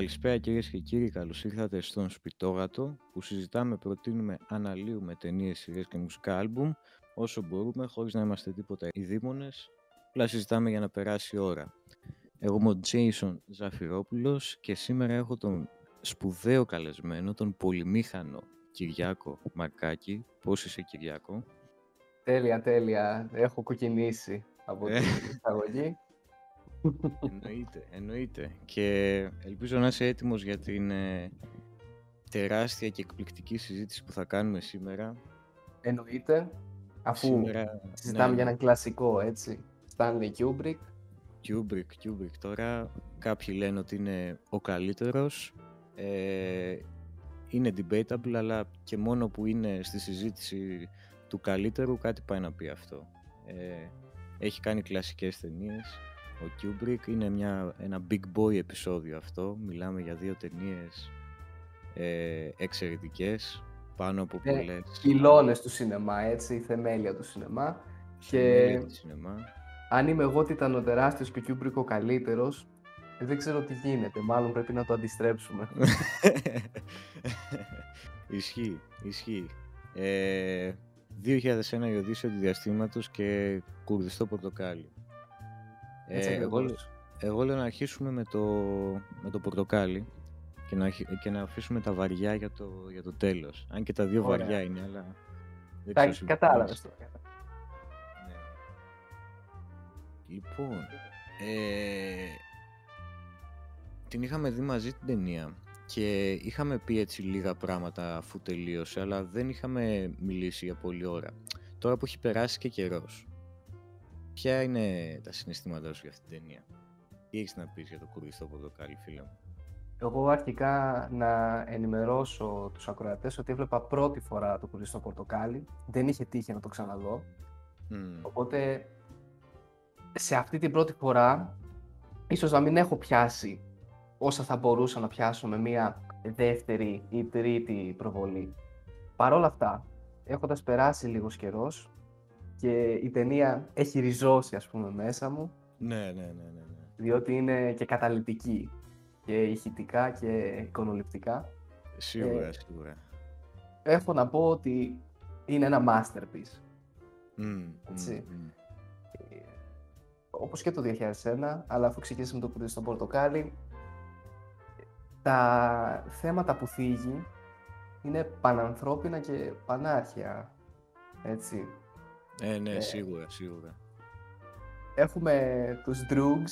Καλησπέρα κυρίες και κύριοι, καλώς ήρθατε στον Σπιτόγατο που συζητάμε, προτείνουμε, αναλύουμε ταινίες, σειρές και μουσικά άλμπουμ όσο μπορούμε χωρίς να είμαστε τίποτα ειδήμονες, απλά συζητάμε για να περάσει η ώρα. Εγώ είμαι ο Τζέισον Ζαφυρόπουλος και σήμερα έχω τον σπουδαίο καλεσμένο, τον πολυμήχανο Κυριάκο Μαρκάκη. Πώς είσαι Κυριάκο; Τέλεια, τέλεια. Έχω κοκκινήσει από την εισαγωγή. Εννοείται, εννοείται. Και ελπίζω να είσαι έτοιμος για την ε, τεράστια και εκπληκτική συζήτηση που θα κάνουμε σήμερα. Εννοείται, αφού σήμερα, συζητάμε ναι, για έναν κλασικό, έτσι. Stanley Kubrick. Kubrick, Kubrick. Τώρα κάποιοι λένε ότι είναι ο καλύτερος. Ε, είναι debatable, αλλά και μόνο που είναι στη συζήτηση του καλύτερου κάτι πάει να πει αυτό. Ε, έχει κάνει κλασικές ταινίες ο Kubrick. Είναι μια, ένα big boy επεισόδιο αυτό. Μιλάμε για δύο ταινίες ε, εξαιρετικές, πάνω από ε, πολλές. Πυλώνες του σινεμά, έτσι, η θεμέλια του σινεμά. Και του σινεμά. αν είμαι εγώ ότι ήταν ο τεράστιος και ο Kubrick ο καλύτερος, δεν ξέρω τι γίνεται. Μάλλον πρέπει να το αντιστρέψουμε. ισχύει, ισχύει. Ε, 2001 η Οδύσσια του Διαστήματος και Κουρδιστό Πορτοκάλι. Ε, εγώ, εγώ λέω να αρχίσουμε με το, με το πορτοκάλι και να, και να αφήσουμε τα βαριά για το, για το τέλος. Αν και τα δύο βαριά είναι, αλλά... Τα κατάλαβες τώρα. Ναι. Λοιπόν, ε, την είχαμε δει μαζί την ταινία και είχαμε πει έτσι λίγα πράγματα αφού τελείωσε, αλλά δεν είχαμε μιλήσει για πολλή ώρα. Τώρα που έχει περάσει και καιρός, Ποια είναι τα συναισθήματά σου για αυτή την ταινία; Τι έχεις να πεις για το κουρδιστό πορτοκάλι, φίλε μου; Εγώ αρχικά να ενημερώσω τους ακροατές ότι έβλεπα πρώτη φορά το κουρδιστό πορτοκάλι. Δεν είχε τύχει να το ξαναδώ. Οπότε σε αυτή την πρώτη φορά ίσως να μην έχω πιάσει όσα θα μπορούσα να πιάσω με μία δεύτερη ή τρίτη προβολή. Παρ' όλα αυτά, έχοντας περάσει λίγος καιρός, και η ταινία έχει ριζώσει ας πούμε μέσα μου. Ναι, ναι, ναι, ναι. ναι. Διότι είναι και καταλητική και ηχητικά και εικονοληπτικά. Σίγουρα, ε, σίγουρα. Έχω να πω ότι είναι ένα masterpiece. Mm, έτσι. Mm, Όπως και το 2001, αλλά αφού ξεκινήσαμε το κουτί στο πορτοκάλι, τα θέματα που θίγει είναι πανανθρώπινα και πανάρχια. Έτσι. Ε, ναι, ε, σίγουρα, σίγουρα. Έχουμε τους Droogs,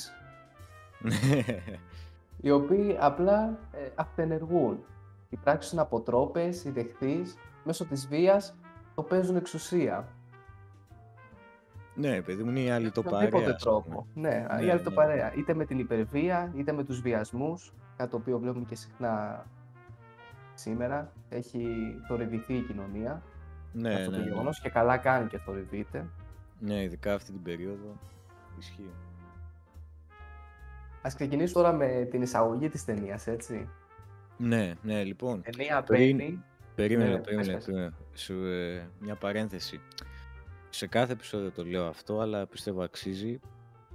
οι οποίοι απλά ε, αυτενεργούν. Οι πράξεις είναι αποτρόπες, οι δεχθείς, μέσω της βίας το παίζουν εξουσία. Ναι, παιδί μου, είναι η άλλη το παρέα. τρόπο. Ναι, ναι, η άλλη το ναι. παρέα. Είτε με την υπερβία, είτε με τους βιασμούς, κάτι το οποίο βλέπουμε και συχνά σήμερα. Έχει θορυβηθεί η κοινωνία ναι, αυτό ναι, το ναι. γεγονός και καλά κάνει και θορυβείται. Ναι, ειδικά αυτή την περίοδο ισχύει. Ας ξεκινήσουμε τώρα με την εισαγωγή της ταινίας, έτσι. Ναι, ναι, λοιπόν. Ταινία παίρνει... Περίμενε, ναι, περίμενε, περίμενε. Σου, ε, μια παρένθεση. Σε κάθε επεισόδιο το λέω αυτό, αλλά πιστεύω αξίζει.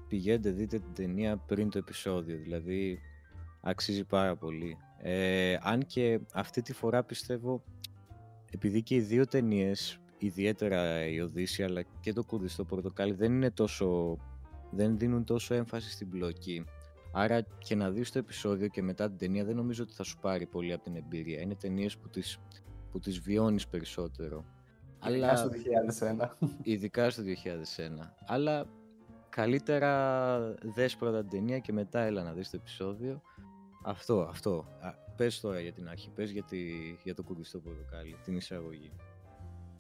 Πηγαίνετε, δείτε την ταινία πριν το επεισόδιο, δηλαδή αξίζει πάρα πολύ. Ε, αν και αυτή τη φορά πιστεύω επειδή και οι δύο ταινίες, ιδιαίτερα η Οδύσσια αλλά και το Κουρδιστό Πορτοκάλι, δεν είναι τόσο. δεν δίνουν τόσο έμφαση στην πλοκή. Άρα και να δεις το επεισόδιο και μετά την ταινία δεν νομίζω ότι θα σου πάρει πολύ από την εμπειρία. Είναι ταινίες που τις, που τις βιώνεις περισσότερο. Ειδικά αλλά... στο 2001. Ειδικά στο 2001. Αλλά καλύτερα δες πρώτα την ταινία και μετά έλα να δεις το επεισόδιο. Αυτό, αυτό. Πες τώρα για την αρχή, πες για, για το κουμπιστό πορτοκάλι, την εισαγωγή.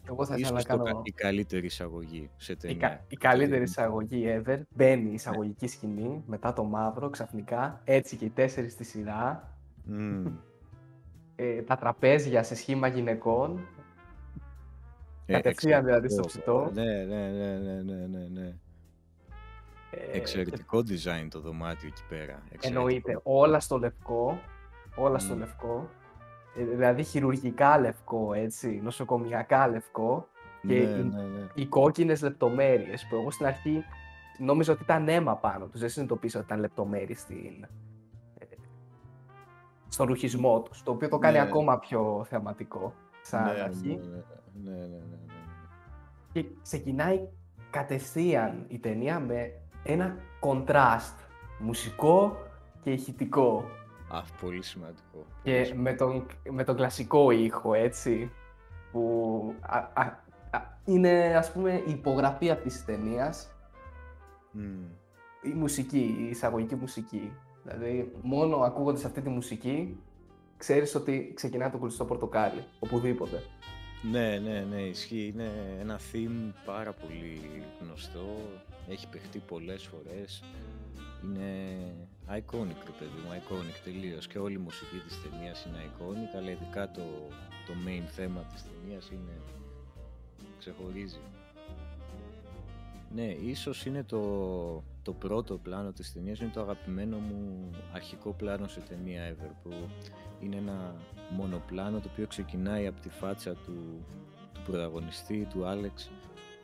Εγώ θα ήθελα να κάνω... η καλύτερη εισαγωγή σε ταινία. Η, η καλύτερη εισαγωγή ever. Μπαίνει η εισαγωγική σκηνή, μετά το μαύρο, ξαφνικά, έτσι και οι τέσσερις στη σειρά. Mm. ε, τα τραπέζια σε σχήμα γυναικών. Ε, Κατευθείαν δηλαδή στο ψητό. Ναι, ναι, ναι, ναι, ναι, ναι. ναι. Ε, Εξαιρετικό design το δωμάτιο εκεί πέρα. Εννοείται. Όλα στο λευκό όλα στο λευκό. Ε, δηλαδή χειρουργικά λευκό, έτσι, νοσοκομιακά λευκό και ναι, οι, ναι, ναι. οι κόκκινες λεπτομέρειες που εγώ στην αρχή νόμιζα ότι ήταν αίμα πάνω τους, δεν συνειδητοποίησα ότι ήταν λεπτομέρειες στην, ε, στον ρουχισμό τους, το οποίο το κάνει ναι. ακόμα πιο θεματικό σαν ναι, αρχή. Ναι, ναι, ναι, ναι, Και ξεκινάει κατευθείαν η ταινία με ένα κοντράστ μουσικό και ηχητικό. Α, πολύ σημαντικό. Και με τον, με τον κλασικό ήχο, έτσι, που είναι, ας πούμε, η υπογραφή αυτής της ταινίας. Η μουσική, η εισαγωγική μουσική. Δηλαδή, μόνο ακούγοντας αυτή τη μουσική, ξέρεις ότι ξεκινάει το κλειστό πορτοκάλι, οπουδήποτε. Ναι, ναι, ναι, ισχύει. Είναι ένα theme πάρα πολύ γνωστό. Έχει παιχτεί πολλές φορές. Είναι iconic, ρε παιδί μου, iconic τελείως. Και όλη η μουσική της ταινίας είναι iconic, αλλά ειδικά το, το main θέμα της ταινίας είναι... ξεχωρίζει. Ναι, ίσως είναι το, το πρώτο πλάνο της ταινίας, είναι το αγαπημένο μου αρχικό πλάνο σε ταινία ever, που είναι ένα μονοπλάνο το οποίο ξεκινάει από τη φάτσα του, του πρωταγωνιστή, του Άλεξ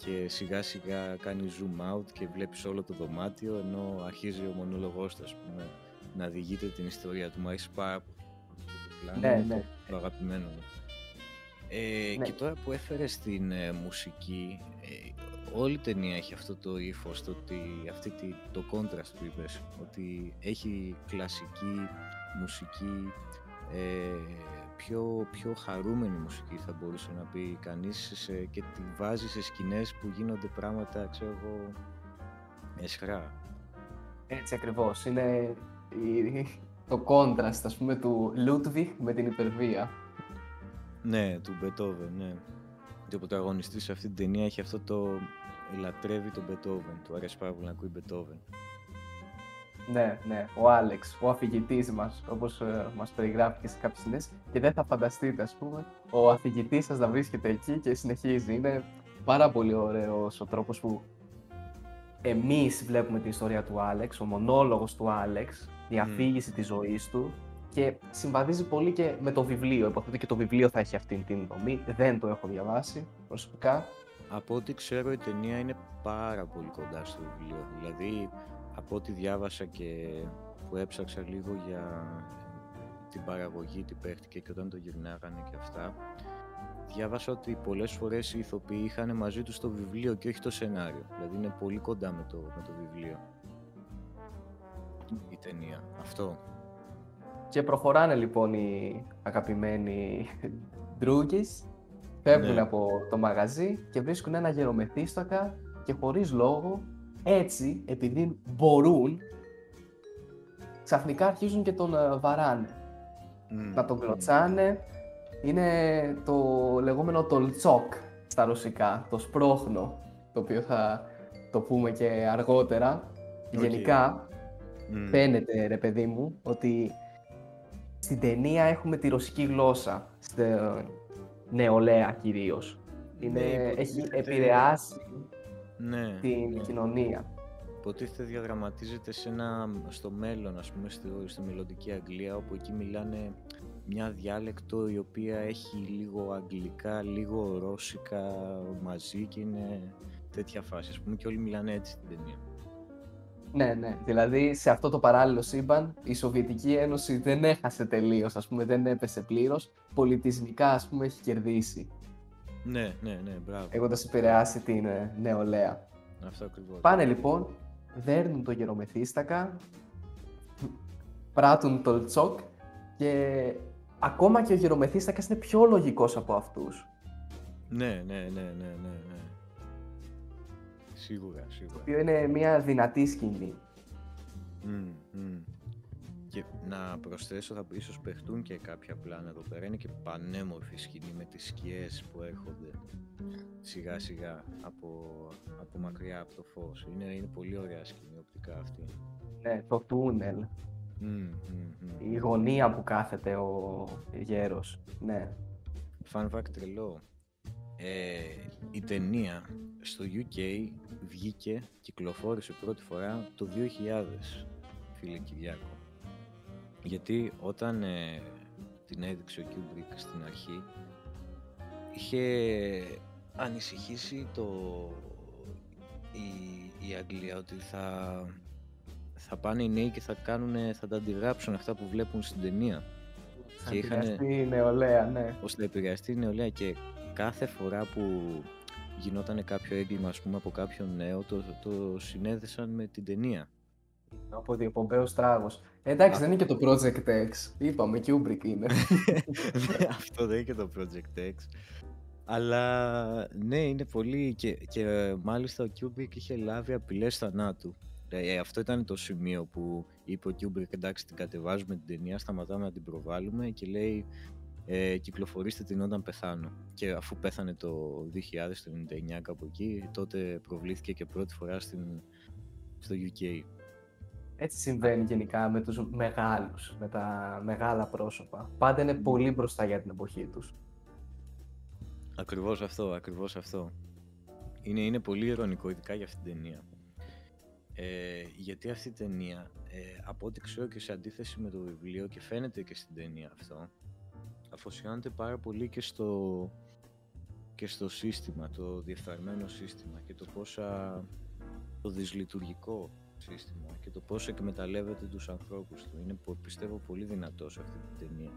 και σιγά σιγά κάνει zoom out και βλέπεις όλο το δωμάτιο ενώ αρχίζει ο μονόλογός του πούμε, να διηγείται την ιστορία του. Μου αρέσει πάρα πολύ. Ναι, ναι. Το αγαπημένο μου. Ε, ναι. Και τώρα που έφερες στην ε, μουσική, ε, όλη η ταινία έχει αυτό το ύφος, το ότι αυτή τη, το contrast που είπες, ότι έχει κλασική μουσική, ε, πιο, πιο χαρούμενη μουσική θα μπορούσε να πει κανείς σε, και τη βάζει σε σκηνές που γίνονται πράγματα, ξέρω εγώ, εσχρά. Έτσι ακριβώς. Είναι η, το contrast, ας πούμε, του Ludwig με την υπερβία. Ναι, του Μπετόβεν, ναι. Και ο πρωταγωνιστής σε αυτή την ταινία έχει αυτό το λατρεύει τον Μπετόβεν. Του αρέσει πάρα πολύ να ακούει Μπετόβεν. Ναι, ναι, ο Άλεξ, ο αφηγητής μας, όπως ε, μας περιγράφηκε σε κάποιες σκηνέ. Και δεν θα φανταστείτε, ας πούμε, ο αφηγητής σας να βρίσκεται εκεί και συνεχίζει. Είναι πάρα πολύ ωραίο ο τρόπος που εμείς βλέπουμε την ιστορία του Άλεξ, ο μονόλογος του Άλεξ, η αφήγηση mm. της ζωής του. Και συμβαδίζει πολύ και με το βιβλίο. Υποθέτω και το βιβλίο θα έχει αυτή την δομή. Δεν το έχω διαβάσει προσωπικά. Από ό,τι ξέρω, η ταινία είναι πάρα πολύ κοντά στο βιβλίο. Δηλαδή, από ό,τι διάβασα και που έψαξα λίγο για την παραγωγή, τι παίχτηκε και όταν το γυρνάγανε και αυτά, διάβασα ότι πολλές φορές οι ηθοποιοί είχαν μαζί τους το βιβλίο και όχι το σενάριο. Δηλαδή είναι πολύ κοντά με το, με το βιβλίο η ταινία. Αυτό. Και προχωράνε λοιπόν οι αγαπημένοι ντρούγκες, φεύγουν ναι. από το μαγαζί και βρίσκουν ένα γερομεθύστακα και χωρίς λόγο έτσι, επειδή μπορούν, ξαφνικά αρχίζουν και τον ε, βαράνε. Να τον κλωτσάνε. Είναι το λεγόμενο τολτσόκ στα ρωσικά, το σπρώχνο, το οποίο θα το πούμε και αργότερα. Γενικά, φαίνεται, ρε παιδί μου, ότι στην ταινία έχουμε τη ρωσική γλώσσα, στη νεολαία κυρίως. Είναι, ναι, έχει επηρεάσει ναι, την ναι. κοινωνία. Υποτίθεται διαδραματίζεται σε ένα, στο μέλλον, ας πούμε, στη, στη μελλοντική Αγγλία, όπου εκεί μιλάνε μια διάλεκτο η οποία έχει λίγο αγγλικά, λίγο ρώσικα μαζί και είναι τέτοια φάση. Ας πούμε και όλοι μιλάνε έτσι στην ταινία. Ναι, ναι. Δηλαδή σε αυτό το παράλληλο σύμπαν η Σοβιετική Ένωση δεν έχασε τελείως, ας πούμε, δεν έπεσε πλήρως. Πολιτισμικά, ας πούμε, έχει κερδίσει. Ναι, ναι, ναι, μπράβο. Έχοντα επηρεάσει την ε, νεολαία. Αυτό ακριβώς. Πάνε λοιπόν, δέρνουν το γερομεθύστακα, πράττουν το τσοκ και ακόμα και ο γερομεθύστακας είναι πιο λογικός από αυτούς. Ναι, ναι, ναι, ναι, ναι, ναι. Σίγουρα, σίγουρα. Το οποίο είναι μια δυνατή σκηνή. Και να προσθέσω, θα ίσως παιχτούν και κάποια πλάνα εδώ πέρα. Είναι και πανέμορφη σκηνή με τις σκιές που έρχονται σιγά σιγά από, από μακριά από το φως. Είναι, είναι πολύ ωραία σκηνή οπτικά αυτή. Ναι, το τούνελ. Η γωνία που κάθεται ο γέρος. Ναι. Fun fact τρελό. Ε, η ταινία στο UK βγήκε, κυκλοφόρησε πρώτη φορά το 2000, φίλε Κυριάκο. Γιατί όταν ε, την έδειξε ο Kubrick στην αρχή, είχε ανησυχήσει το, η, η Αγγλία ότι θα, θα πάνε οι νέοι και θα, κάνουν, θα τα αντιγράψουν αυτά που βλέπουν στην ταινία. Θα επηρεαστεί η νεολαία, ναι. Πώς θα επηρεαστεί η νεολαία και κάθε φορά που γινόταν κάποιο έγκλημα ας πούμε, από κάποιον νέο, το, το συνέδεσαν με την ταινία. Από διοπομπαίο τράγος. Ε, εντάξει, δεν είναι και το Project X. Είπαμε, Kubrick είναι. Ναι, αυτό δεν είναι και το Project X. Αλλά ναι, είναι πολύ. Και, και μάλιστα ο Kubrick είχε λάβει απειλές θανάτου. Ε, αυτό ήταν το σημείο που είπε ο Kubrick, εντάξει την κατεβάζουμε την ταινία, σταματάμε να την προβάλλουμε και λέει ε, κυκλοφορήστε την όταν πεθάνω. Και αφού πέθανε το 2000, το 99 κάπου εκεί, τότε προβλήθηκε και πρώτη φορά στην, στο UK. Έτσι συμβαίνει γενικά με τους μεγάλους, με τα μεγάλα πρόσωπα. Πάντα είναι πολύ μπροστά για την εποχή τους. Ακριβώς αυτό, ακριβώς αυτό. Είναι, είναι πολύ ειρωνικό, ειδικά για αυτή την ταινία. Ε, γιατί αυτή η ταινία, ε, από ό,τι ξέρω και σε αντίθεση με το βιβλίο και φαίνεται και στην ταινία αυτό, αφοσιώνεται πάρα πολύ και στο, και στο σύστημα, το διεφθαρμένο σύστημα και το πόσα το δυσλειτουργικό σύστημα και το πώς εκμεταλλεύεται τους ανθρώπους του. Είναι, πιστεύω, πολύ δυνατός σε αυτή την ταινία.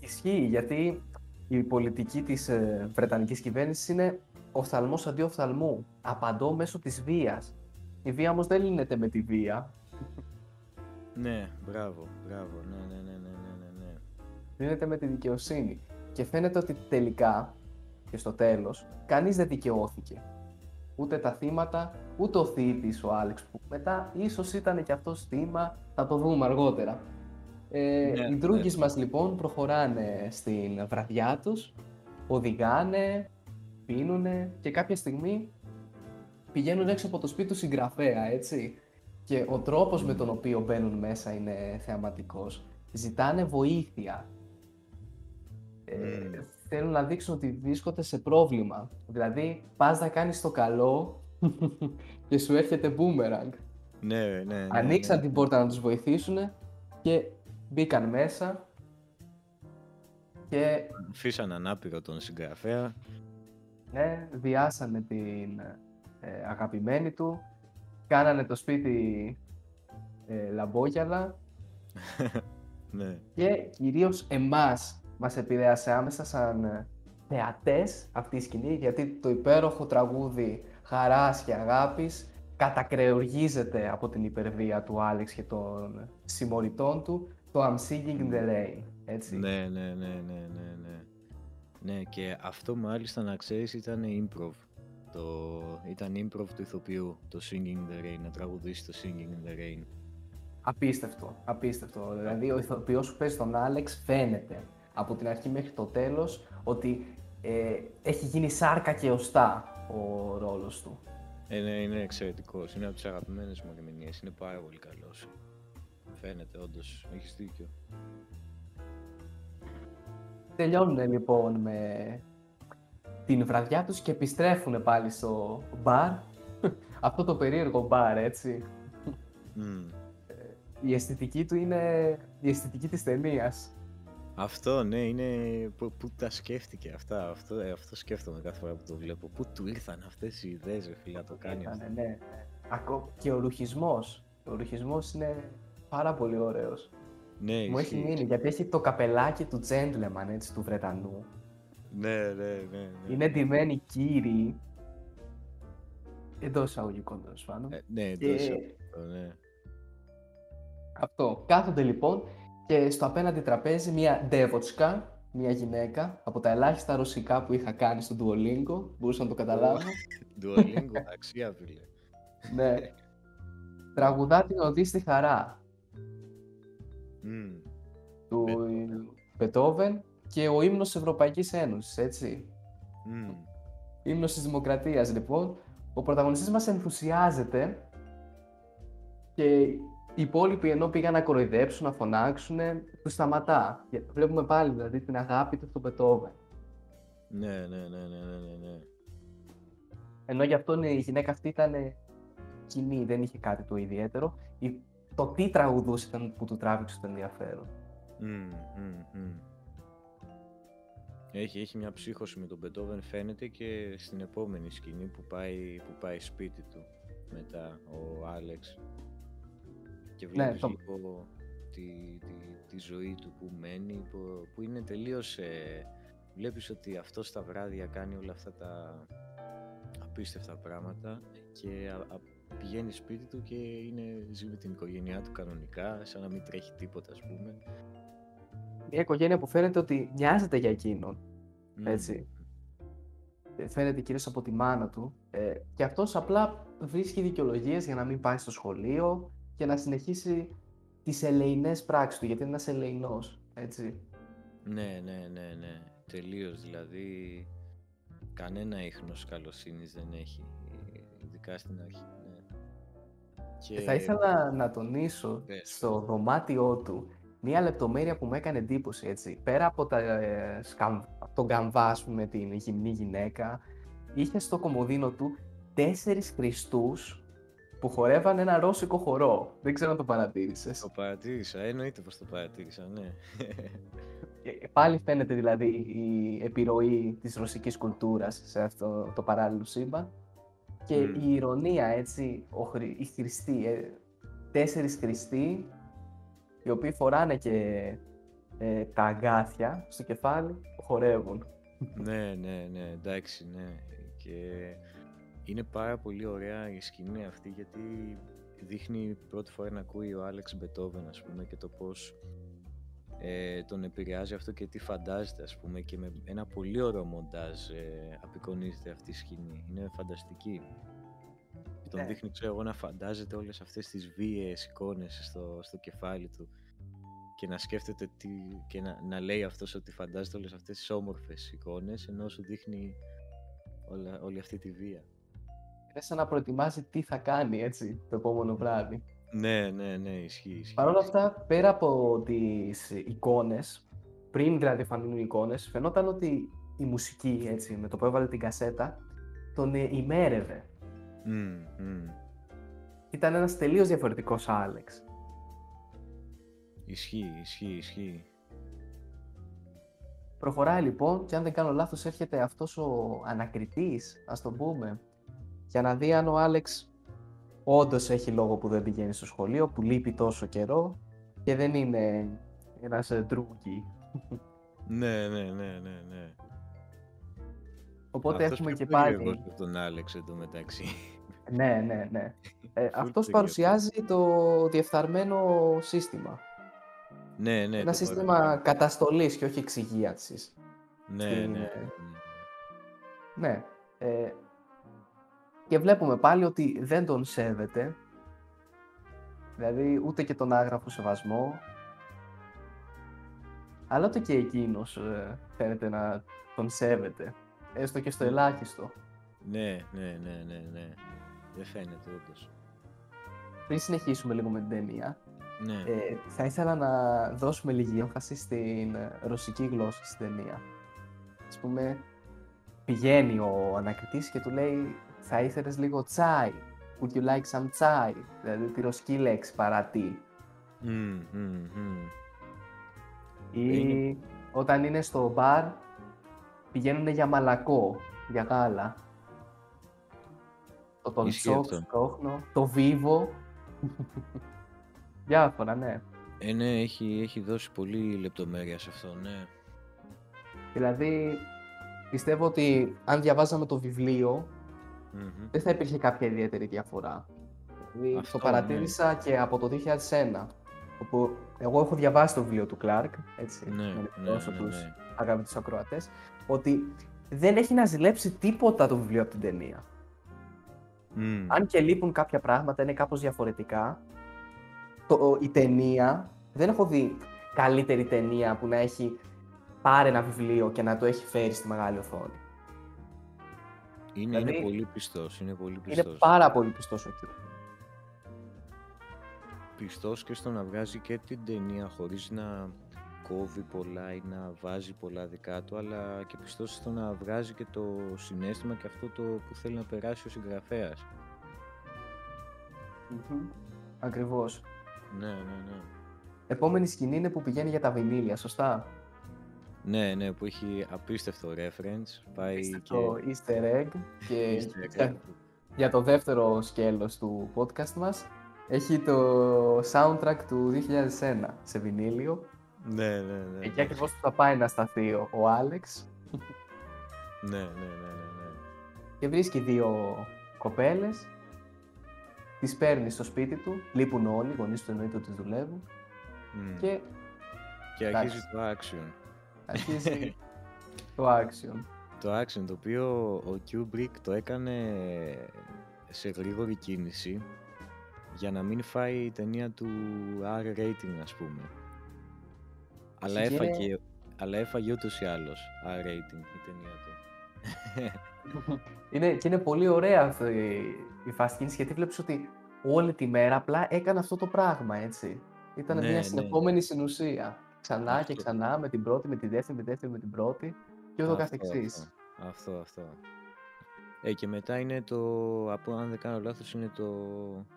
Ισχύει, γιατί η πολιτική της ε, Βρετανικής κυβέρνησης είναι οφθαλμός αντί οφθαλμού. Απαντώ μέσω της βίας. Η βία όμως δεν λύνεται με τη βία. Ναι, μπράβο, μπράβο, ναι, ναι, ναι, ναι, ναι, ναι. Λύνεται με τη δικαιοσύνη. Και φαίνεται ότι τελικά και στο τέλος κανείς δεν δικαιώθηκε. Ούτε τα θύματα, ούτε ο θήτης ο Άλεξ που μετά ίσως ήταν και αυτός θύμα, θα το δούμε αργότερα. Ε, ναι, οι δρούγες ναι. μας λοιπόν προχωράνε στην βραδιά τους, οδηγάνε, πίνουνε και κάποια στιγμή πηγαίνουν έξω από το σπίτι τους συγγραφέα, έτσι. Και ο τρόπος με τον οποίο μπαίνουν μέσα είναι θεαματικός. Ζητάνε βοήθεια. Ε, θέλουν να δείξουν ότι βρίσκονται σε πρόβλημα. Δηλαδή, πας να κάνεις το καλό και σου έρχεται boomerang. Ναι, ναι, ναι. Ανοίξαν ναι. την πόρτα να τους βοηθήσουν και μπήκαν μέσα και... Φύσαν ανάπηρο τον συγγραφέα. Ναι, διάσανε την ε, αγαπημένη του, κάνανε το σπίτι ε, λαμπόγιαλα ναι. και κυρίως εμάς μας επηρέασε άμεσα σαν ε, θεατές αυτή η σκηνή γιατί το υπέροχο τραγούδι χαράς και αγάπης κατακρεουργίζεται από την υπερβία του Άλεξ και των συμμοριτών του το I'm singing in the rain, έτσι. Ναι, ναι, ναι, ναι, ναι, ναι. Ναι, και αυτό μάλιστα να ξέρεις ήταν improv. Το... Ήταν improv του ηθοποιού, το Singing in the Rain, να τραγουδήσει το Singing in the Rain. Απίστευτο, απίστευτο. Δηλαδή ο ηθοποιός που παίζει τον Άλεξ φαίνεται από την αρχή μέχρι το τέλος ότι ε, έχει γίνει σάρκα και οστά ο ρόλος του. Ε, ναι, είναι εξαιρετικός. Είναι από τις αγαπημένες μου ερμηνείες. Είναι πάρα πολύ καλός. Φαίνεται, όντως. Έχεις δίκιο. Τελειώνουν λοιπόν με την βραδιά τους και επιστρέφουν πάλι στο μπαρ. Αυτό το περίεργο μπαρ, έτσι. Η αισθητική του είναι η αισθητική της ταινίας. Αυτό, ναι, είναι που, που τα σκέφτηκε αυτά. Αυτό, ε, αυτό σκέφτομαι κάθε φορά που το βλέπω. Πού του ήρθαν αυτές οι ιδέες, φίλε, να το κάνει αυτό; Ναι, ναι. Και ο ρουχισμός. Ο ρουχισμός είναι πάρα πολύ ωραίος. Ναι, Μου έχει μείνει γιατί έχει το καπελάκι του gentleman, έτσι, του Βρετανού. Ναι, ναι, ναι. ναι. Είναι ντυμένοι κύριοι. Εντός εισαγωγικών τέλος πάντων. Ε, ναι, εντός εισαγωγικών, ναι. Αυτό. Κάθονται λοιπόν και στο απέναντι τραπέζι μια ντεβοτσκα, μια γυναίκα, από τα ελάχιστα ρωσικά που είχα κάνει στο Duolingo, μπορούσα να το καταλάβω. Duolingo, αξία φίλε. ναι. Τραγουδά την οδή στη χαρά. Του Μπετόβεν και ο ύμνος της Ευρωπαϊκής Ένωσης, έτσι. Mm. Ύμνος της Δημοκρατίας, λοιπόν. Ο πρωταγωνιστής μας ενθουσιάζεται και οι υπόλοιποι ενώ πήγαν να κοροϊδέψουν, να φωνάξουν, τους σταματά. Βλέπουμε πάλι δηλαδή την αγάπη του στον Πετόβεν. Ναι, ναι, ναι, ναι, ναι, ναι, ναι. Ενώ γι' αυτό η γυναίκα αυτή ήταν κοινή, δεν είχε κάτι το ιδιαίτερο. Το τι τραγουδούσε ήταν που του τράβηξε το ενδιαφέρον. Mm, mm, mm. Έχει, έχει μια ψύχωση με τον Μπετόβεν φαίνεται και στην επόμενη σκηνή που πάει, που πάει σπίτι του μετά ο Άλεξ και ναι, βλέπεις ναι, το... τη, τη, ζωή του που μένει, που, που είναι τελείως... Ε, βλέπεις ότι αυτό τα βράδια κάνει όλα αυτά τα απίστευτα πράγματα και πηγαίνει σπίτι του και είναι, ζει με την οικογένειά του κανονικά, σαν να μην τρέχει τίποτα ας πούμε. Μια οικογένεια που φαίνεται ότι νοιάζεται για εκείνον, έτσι. Φαίνεται κυρίως από τη μάνα του ε, και αυτός απλά βρίσκει δικαιολογίες για να μην πάει στο σχολείο και να συνεχίσει τις ελεηνές πράξεις του, γιατί είναι ένας ελεηνός, έτσι. Ναι, ναι, ναι, ναι. Τελείως, δηλαδή κανένα ίχνος καλοσύνης δεν έχει, ειδικά στην αρχή. Ναι. Και... Θα ήθελα να τονίσω στο δωμάτιό του μία λεπτομέρεια που μου έκανε εντύπωση, έτσι. Πέρα από, τα, ε, τον καμβά, με την γυμνή γυναίκα, είχε στο κομμωδίνο του τέσσερις Χριστούς που χορεύαν ένα ρώσικο χορό. Δεν ξέρω αν το παρατήρησες. Το παρατήρησα, εννοείται πως το παρατήρησα, ναι. Ε, πάλι φαίνεται δηλαδή η επιρροή της ρωσικής κουλτούρας σε αυτό το παράλληλο σύμπαν. Και η ηρωνία, έτσι, ο, οι Χριστοί, ε, τέσσερις Χριστοί, οι οποίοι φοράνε και ε, τα αγκάθια στο κεφάλι, χορεύουν. ναι, ναι, ναι, εντάξει, ναι. Και είναι πάρα πολύ ωραία η σκηνή αυτή γιατί δείχνει πρώτη φορά να ακούει ο Άλεξ Μπετόβεν ας πούμε και το πώς ε, τον επηρεάζει αυτό και τι φαντάζεται ας πούμε και με ένα πολύ ωραίο μοντάζ ε, απεικονίζεται αυτή η σκηνή. Είναι φανταστική. Και τον ναι. δείχνει ξέρω εγώ να φαντάζεται όλες αυτές τις βίαιες εικόνες στο, στο κεφάλι του και να σκέφτεται τι, και να, να λέει αυτός ότι φαντάζεται όλες αυτές τις όμορφες εικόνες ενώ σου δείχνει όλα, όλη αυτή τη βία είναι σαν να προετοιμάζει τι θα κάνει έτσι το επόμενο βράδυ. Ναι, ναι, ναι, ισχύει. ισχύει Παρ' όλα αυτά, πέρα από τις εικόνες, πριν δηλαδή φανούν οι εικόνες, φαινόταν ότι η μουσική, έτσι, με το που έβαλε την κασέτα, τον ημέρευε. Mm, mm. Ήταν ένας τελείως διαφορετικός Άλεξ. Ισχύει, ισχύει, ισχύει. Προχωράει λοιπόν και αν δεν κάνω λάθος έρχεται αυτός ο ανακριτής, ας το πούμε, για να δει αν ο Άλεξ όντως έχει λόγο που δεν πηγαίνει στο σχολείο, που λείπει τόσο καιρό και δεν είναι ένας ντρούγκι. ναι, ναι, ναι, ναι, ναι. Οπότε έχουμε και πάλι... Εγώ τον Άλεξ εντωμεταξύ. ναι, ναι, ναι. ε, αυτός παρουσιάζει το διεφθαρμένο σύστημα. Ναι, ναι. Ένα σύστημα παρα... καταστολής και όχι εξυγίανσης. Ναι, ναι, ναι. Ναι. ναι. Ε, και βλέπουμε πάλι ότι δεν τον σέβεται. Δηλαδή ούτε και τον άγραφο σεβασμό. Αλλά ούτε και εκείνος ε, φαίνεται να τον σέβεται. Έστω και στο ναι. ελάχιστο. Ναι, ναι, ναι, ναι, ναι. Δεν φαίνεται όντως. Πριν συνεχίσουμε λίγο με την ταινία, ναι. ε, θα ήθελα να δώσουμε λίγη έμφαση στην ε, ρωσική γλώσσα στην ταινία. Ας πούμε, πηγαίνει ο ανακριτής και του λέει θα ήθελες λίγο τσάι; Would you like some chai? Δηλαδή τη ρωσική λέξη παρά τι. Mm, mm, Ή όταν είναι στο μπαρ πηγαίνουν για μαλακό, για γάλα. Το τον σοκ, σκόχνο, το βίβο. Διάφορα, ναι. Ε, ναι, έχει, έχει δώσει πολύ λεπτομέρεια σε αυτό, ναι. Δηλαδή, πιστεύω ότι αν διαβάζαμε το βιβλίο, mm-hmm. δεν θα υπήρχε κάποια ιδιαίτερη διαφορά. Δηλαδή, Αυτό, το παρατήρησα ναι. και από το 2001, όπου εγώ έχω διαβάσει το βιβλίο του Κλάρκ, έτσι, ναι, με ναι, ναι, τους ναι. αγαπητούς ακροατές, ότι δεν έχει να ζηλέψει τίποτα το βιβλίο από την ταινία. Mm. Αν και λείπουν κάποια πράγματα, είναι κάπως διαφορετικά, το, η ταινία, δεν έχω δει καλύτερη ταινία που να έχει πάρει ένα βιβλίο και να το έχει φέρει στη μεγάλη οθόνη. Είναι, δηλαδή, είναι πολύ πιστός, είναι πολύ πιστός. Είναι πάρα πολύ πιστός ο κύριος. Πιστός και στο να βγάζει και την ταινία χωρίς να κόβει πολλά ή να βάζει πολλά δικά του, αλλά και πιστός στο να βγάζει και το συνέστημα και αυτό το που θέλει να περάσει ο συγγραφέας. Mm-hmm. Ακριβώς. Ναι, ναι, ναι. Επόμενη σκηνή είναι που πηγαίνει για τα βινίλια, σωστά; Ναι, ναι, που έχει απίστευτο reference. Πάει απίστευτο και... easter egg και για, για το δεύτερο σκέλος του podcast μας Έχει το soundtrack του 2001 σε βινίλιο. Ναι, ναι, ναι. Εκεί ναι. ακριβώς θα πάει να σταθεί ο, ο Άλεξ Ναι, ναι, ναι, ναι, ναι. και βρίσκει δύο κοπέλες. Τις παίρνει στο σπίτι του, λείπουν όλοι, οι γονείς του εννοείται ότι δουλεύουν Μμ. και Και εντάξει. αρχίζει το action. Αρχίζει το action. Το action το οποίο ο Kubrick το έκανε σε γρήγορη κίνηση για να μην φάει η ταινία του R rating ας πούμε. Αλλά Και- έφαγε, αλλά έφαγε ούτως ή άλλως R rating η ταινία του. είναι, και είναι πολύ ωραία αυτή η fast κίνησης γιατί βλέπεις ότι όλη τη μέρα απλά έκανε αυτό το πράγμα, έτσι. Ήταν Ναι, μια ναι. συνεχόμενη συνουσία. Ξανά και Αυτό. ξανά με την πρώτη, με τη δεύτερη, με τη δεύτερη, με την πρώτη και ούτω Αυτό, καθεξής. Αυτό, αυτό, αυτό. Ε, και μετά είναι το, από αν δεν κάνω λάθος, είναι το,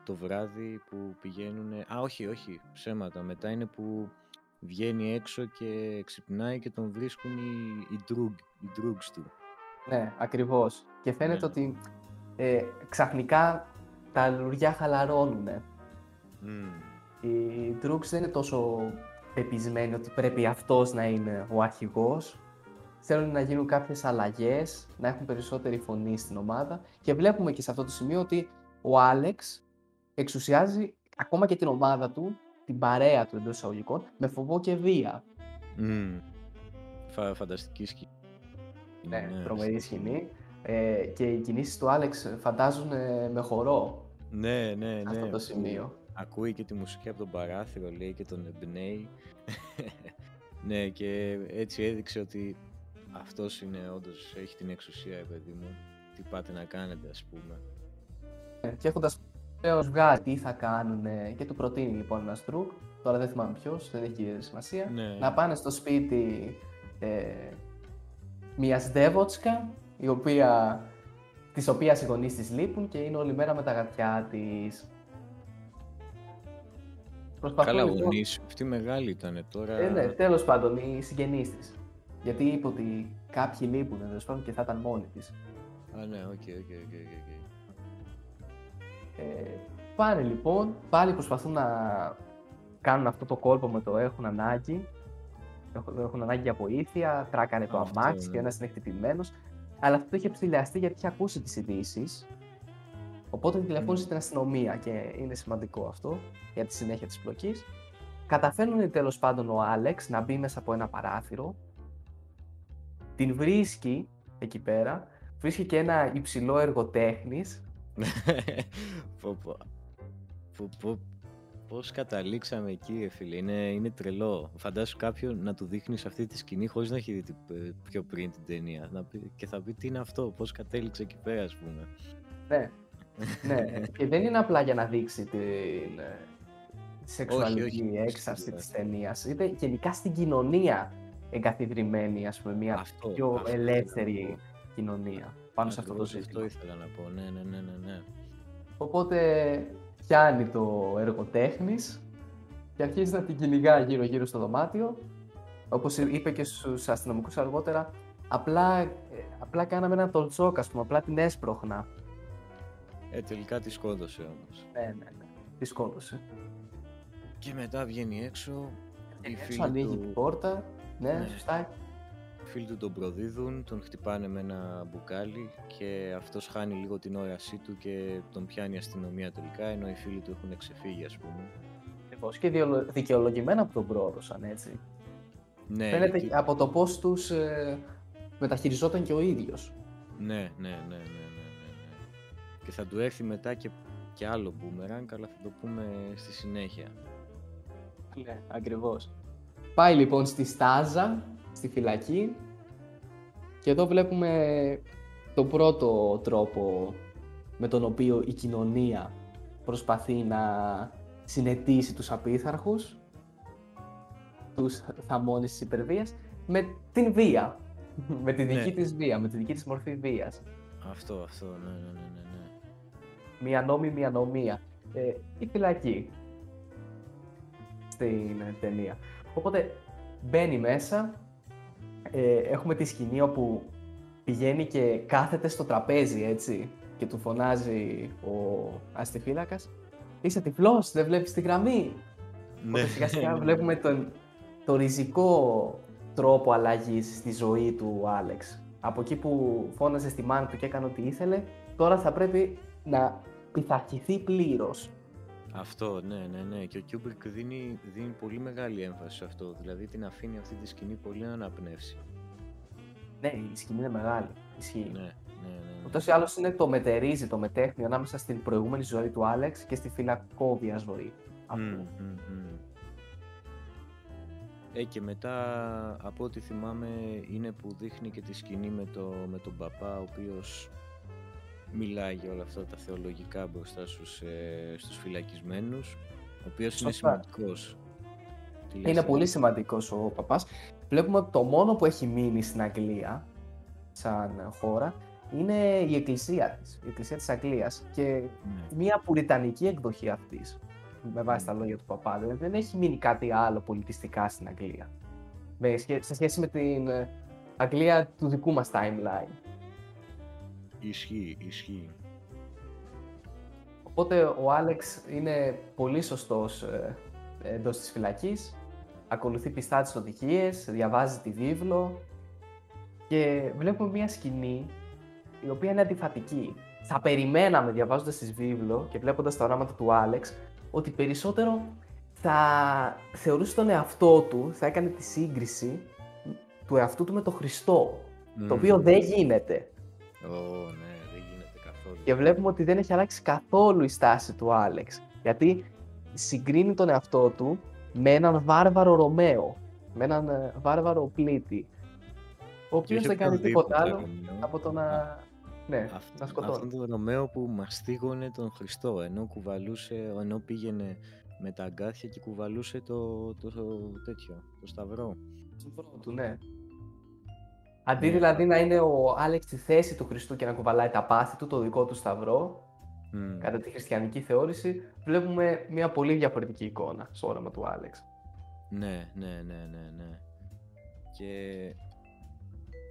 το βράδυ που πηγαίνουν... Α, όχι, όχι, ψέματα. Μετά είναι που βγαίνει έξω και ξυπνάει και τον βρίσκουν οι, οι, drug, οι drugs του. Ναι, ακριβώς. Και φαίνεται Ναι. ότι ε, ξαφνικά τα λουριά χαλαρώνουν. Μμμ. Οι Droogs δεν είναι τόσο πεπισμένοι ότι πρέπει αυτός να είναι ο αρχηγός. Θέλουν να γίνουν κάποιες αλλαγές, να έχουν περισσότερη φωνή στην ομάδα και βλέπουμε και σε αυτό το σημείο ότι ο Άλεξ εξουσιάζει ακόμα και την ομάδα του, την παρέα του εντός εισαγωγικών, με φοβό και βία. Μμμ. Φα, φανταστική σκηνή. Ναι, τρομερή σκηνή. Ε, και οι κινήσεις του Άλεξ φαντάζουν ε, με χορό Ναι, ναι, σε ναι. αυτό το που σημείο. Ακούει και τη μουσική από τον παράθυρο, λέει, και τον εμπνέει. ναι, και έτσι έδειξε ότι αυτός είναι όντως, έχει την εξουσία, ρε παιδί μου. Τι πάτε να κάνετε, ας πούμε. Ε, Και έχοντας πλέον βγάλει τι θα κάνουν και του προτείνει λοιπόν ένας Druk, τώρα δεν θυμάμαι ποιος, δεν έχει σημασία, Ναι. να πάνε στο σπίτι ε, μιας Δεύοτσκα, η οποία, της οποίας οι γονείς της λείπουν και είναι όλη μέρα με τα γατιά της. Προσπαθούν, Καλά, λοιπόν- γονείς, αυτή μεγάλη ήταν τώρα. Ε, ναι, τέλος πάντων, οι συγγενείς της. Γιατί είπε ότι κάποιοι λείπουν, τέλος πάντων, και θα ήταν μόνη της. Α, ναι, οκ, οκ, οκ, οκ, οκ. Ε, πάνε λοιπόν, πάλι προσπαθούν να κάνουν αυτό το κόλπο με το έχουν ανάγκη. Έχουν, έχουν ανάγκη για βοήθεια, τράκανε το Αυτό, αμάξι ναι. και ένας είναι χτυπημένος. Αλλά αυτό είχε ψηλιαστεί γιατί είχε ακούσει τις ειδήσεις. Οπότε τηλεφώνησε στην αστυνομία και είναι σημαντικό αυτό για τη συνέχεια της πλοκής. Καταφέρνουν τέλος πάντων ο Άλεξ να μπει μέσα από ένα παράθυρο. Την βρίσκει εκεί πέρα. Βρίσκει και ένα υψηλό εργοτέχνης πω, πω. Πω, πω. Πώς καταλήξαμε εκεί, ρε φίλε. Είναι, είναι τρελό. Φαντάσου κάποιον να του δείχνεις αυτή τη σκηνή χωρίς να έχει δει την- ε, πιο πριν την ταινία. Να πει, και θα πει τι είναι αυτό, πώς κατέληξε εκεί πέρα, ας πούμε. Ναι. Ναι. και δεν είναι απλά για να δείξει την ε, σεξουαλική Όχι, όχι. έξαρση της ταινίας. Είναι γενικά στην κοινωνία εγκαθιδρυμένη, ας πούμε, μια Αυτό, πιο αυτό ελεύθερη ήθελα να πω. κοινωνία πάνω σε αυτό το Ακριβώς ζήτημα. Αυτό ήθελα να πω, ναι, ναι, ναι, ναι. ναι. Οπότε πιάνει το εργοτέχνης και αρχίζει να την κυνηγά γύρω-γύρω στο δωμάτιο. Όπως είπε και στους αστυνομικούς αργότερα, απλά, ε, απλά κάναμε ένα τολτσόκ, ας πούμε, απλά την έσπρωχνα. Ε, τελικά τη σκότωσε όμως. Ναι, ναι, ναι. Τη σκότωσε. Και μετά βγαίνει έξω, οι Έξω φίλοι ανοίγει του, την πόρτα. Ναι, Ναι. σωστά. οι φίλοι του τον προδίδουν, τον χτυπάνε με ένα μπουκάλι και αυτός χάνει λίγο την όρασή του και τον πιάνει η αστυνομία τελικά, ενώ οι φίλοι του έχουν ξεφύγει, ας πούμε. Ακριβώς. Και διολο- δικαιολογημένα που τον πρόδωσαν, έτσι. Ναι, Φαίνεται γιατί- από το πώς τους ε, μεταχειριζόταν και ο ίδιος. Ναι, ναι, ναι, ναι, ναι, ναι, ναι. Και θα του έρθει μετά και, και άλλο boomerang, αλλά θα το πούμε στη συνέχεια. Ναι, ακριβώς. Πάει λοιπόν στη Στάζα, στη φυλακή και εδώ βλέπουμε τον πρώτο τρόπο με τον οποίο η κοινωνία προσπαθεί να συνετίσει τους απίθαρχους, τους θαμώνεις της υπερβίας, με την βία. με τη δική Ναι. της βία, με τη δική της μορφή βίας. Αυτό, αυτό, ναι, ναι, ναι, ναι, ναι. Μία νόμιμη ανομία. Ε, η φυλακή στην ε, ταινία. Οπότε μπαίνει μέσα, ε, έχουμε τη σκηνή όπου πηγαίνει και κάθεται στο τραπέζι, έτσι, και του φωνάζει ο αστιφύλακας είσαι τυφλός, δεν βλέπεις τη γραμμή; Ναι. σιγά σιγά βλέπουμε τον, το ριζικό τρόπο αλλαγής στη ζωή του Άλεξ. Από εκεί που φώναζε στη μάνα του και έκανε ό,τι ήθελε, τώρα θα πρέπει να πειθαρχηθεί πλήρως. Αυτό, ναι, ναι, ναι. Και ο Κιούμπρικ δίνει, δίνει πολύ μεγάλη έμφαση σε αυτό. Δηλαδή την αφήνει αυτή τη σκηνή πολύ να αναπνεύσει. Ναι, η σκηνή είναι μεγάλη. Ισχύει. Ναι, ναι, ναι. Ούτως ή άλλως είναι το μετερίζει, το μεταίχμιο ανάμεσα στην προηγούμενη ζωή του Άλεξ και στη φυλακόβια ζωή. Mm, Ε, και μετά, από ό,τι θυμάμαι, είναι που δείχνει και τη σκηνή με, το, με τον παπά, ο οποίος μιλάει για όλα αυτά τα θεολογικά μπροστά στους, ε, στους φυλακισμένους, ο οποίος είναι σημαντικός. Είναι πολύ σημαντικός ο παπάς. Βλέπουμε ότι το μόνο που έχει μείνει στην Αγγλία, σαν χώρα, είναι η εκκλησία της, η εκκλησία της Αγγλίας και ναι. μια πουριτανική εκδοχή αυτής, με βάση τα λόγια του παπά. Δηλαδή δεν έχει μείνει κάτι άλλο πολιτιστικά στην Αγγλία, σε σχέση με την ε, Αγγλία του δικού μας timeline. Ισχύει, ισχύει. Οπότε ο Άλεξ είναι πολύ σωστός ε, εντός της φυλακής, ακολουθεί πιστά τις οδηγίες, διαβάζει τη βίβλο και βλέπουμε μια σκηνή η οποία είναι αντιφατική. Θα περιμέναμε διαβάζοντας τη βίβλο και βλέποντας τα οράματα του Άλεξ ότι περισσότερο θα θεωρούσε τον εαυτό του, θα έκανε τη σύγκριση του εαυτού του με τον Χριστό, το οποίο δεν γίνεται. Ω, ναι, δεν γίνεται καθόλου. Και βλέπουμε ότι δεν έχει αλλάξει καθόλου η στάση του Άλεξ. Γιατί συγκρίνει τον εαυτό του με έναν βάρβαρο Ρωμαίο. Με έναν ε, βάρβαρο οπλίτη. Ο οποίος δεν κάνει τίποτα άλλο από το να. Ναι, Αυτό, να σκοτώνει. Αυτόν τον Ρωμαίο που μαστίγωνε τον Χριστό, ενώ κουβαλούσε, ενώ πήγαινε με τα αγκάθια και κουβαλούσε το, το, το, τέτοιο, το σταυρό. Το σταυρό του, ναι. Αντί ναι. δηλαδή να είναι ο Άλεξ στη θέση του Χριστού και να κουβαλάει τα πάθη του, το δικό του σταυρό, mm. κατά τη χριστιανική θεώρηση, βλέπουμε μια πολύ διαφορετική εικόνα στο όραμα του Άλεξ. Ναι, ναι, ναι, ναι, ναι. Και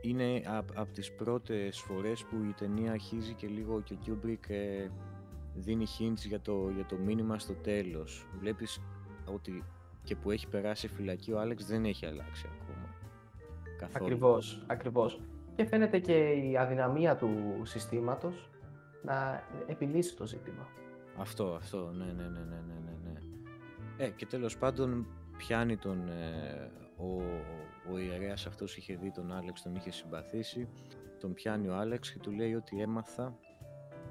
είναι από από τις πρώτες φορές που η ταινία αρχίζει και λίγο και ο Κιούμπρικ ε, δίνει hints για το, για το μήνυμα στο τέλος. Βλέπεις ότι και που έχει περάσει φυλακή ο Άλεξ δεν έχει αλλάξει ακόμα. Καθόλου. Ακριβώς, ακριβώς. Και φαίνεται και η αδυναμία του συστήματος να επιλύσει το ζήτημα. Αυτό, αυτό, ναι, ναι, ναι, ναι, ναι, ναι. ναι. Ε, και τέλος πάντων πιάνει τον, ε, ο, ο ιερέας αυτός είχε δει τον Άλεξ, τον είχε συμπαθήσει, τον πιάνει ο Άλεξ και του λέει ότι έμαθα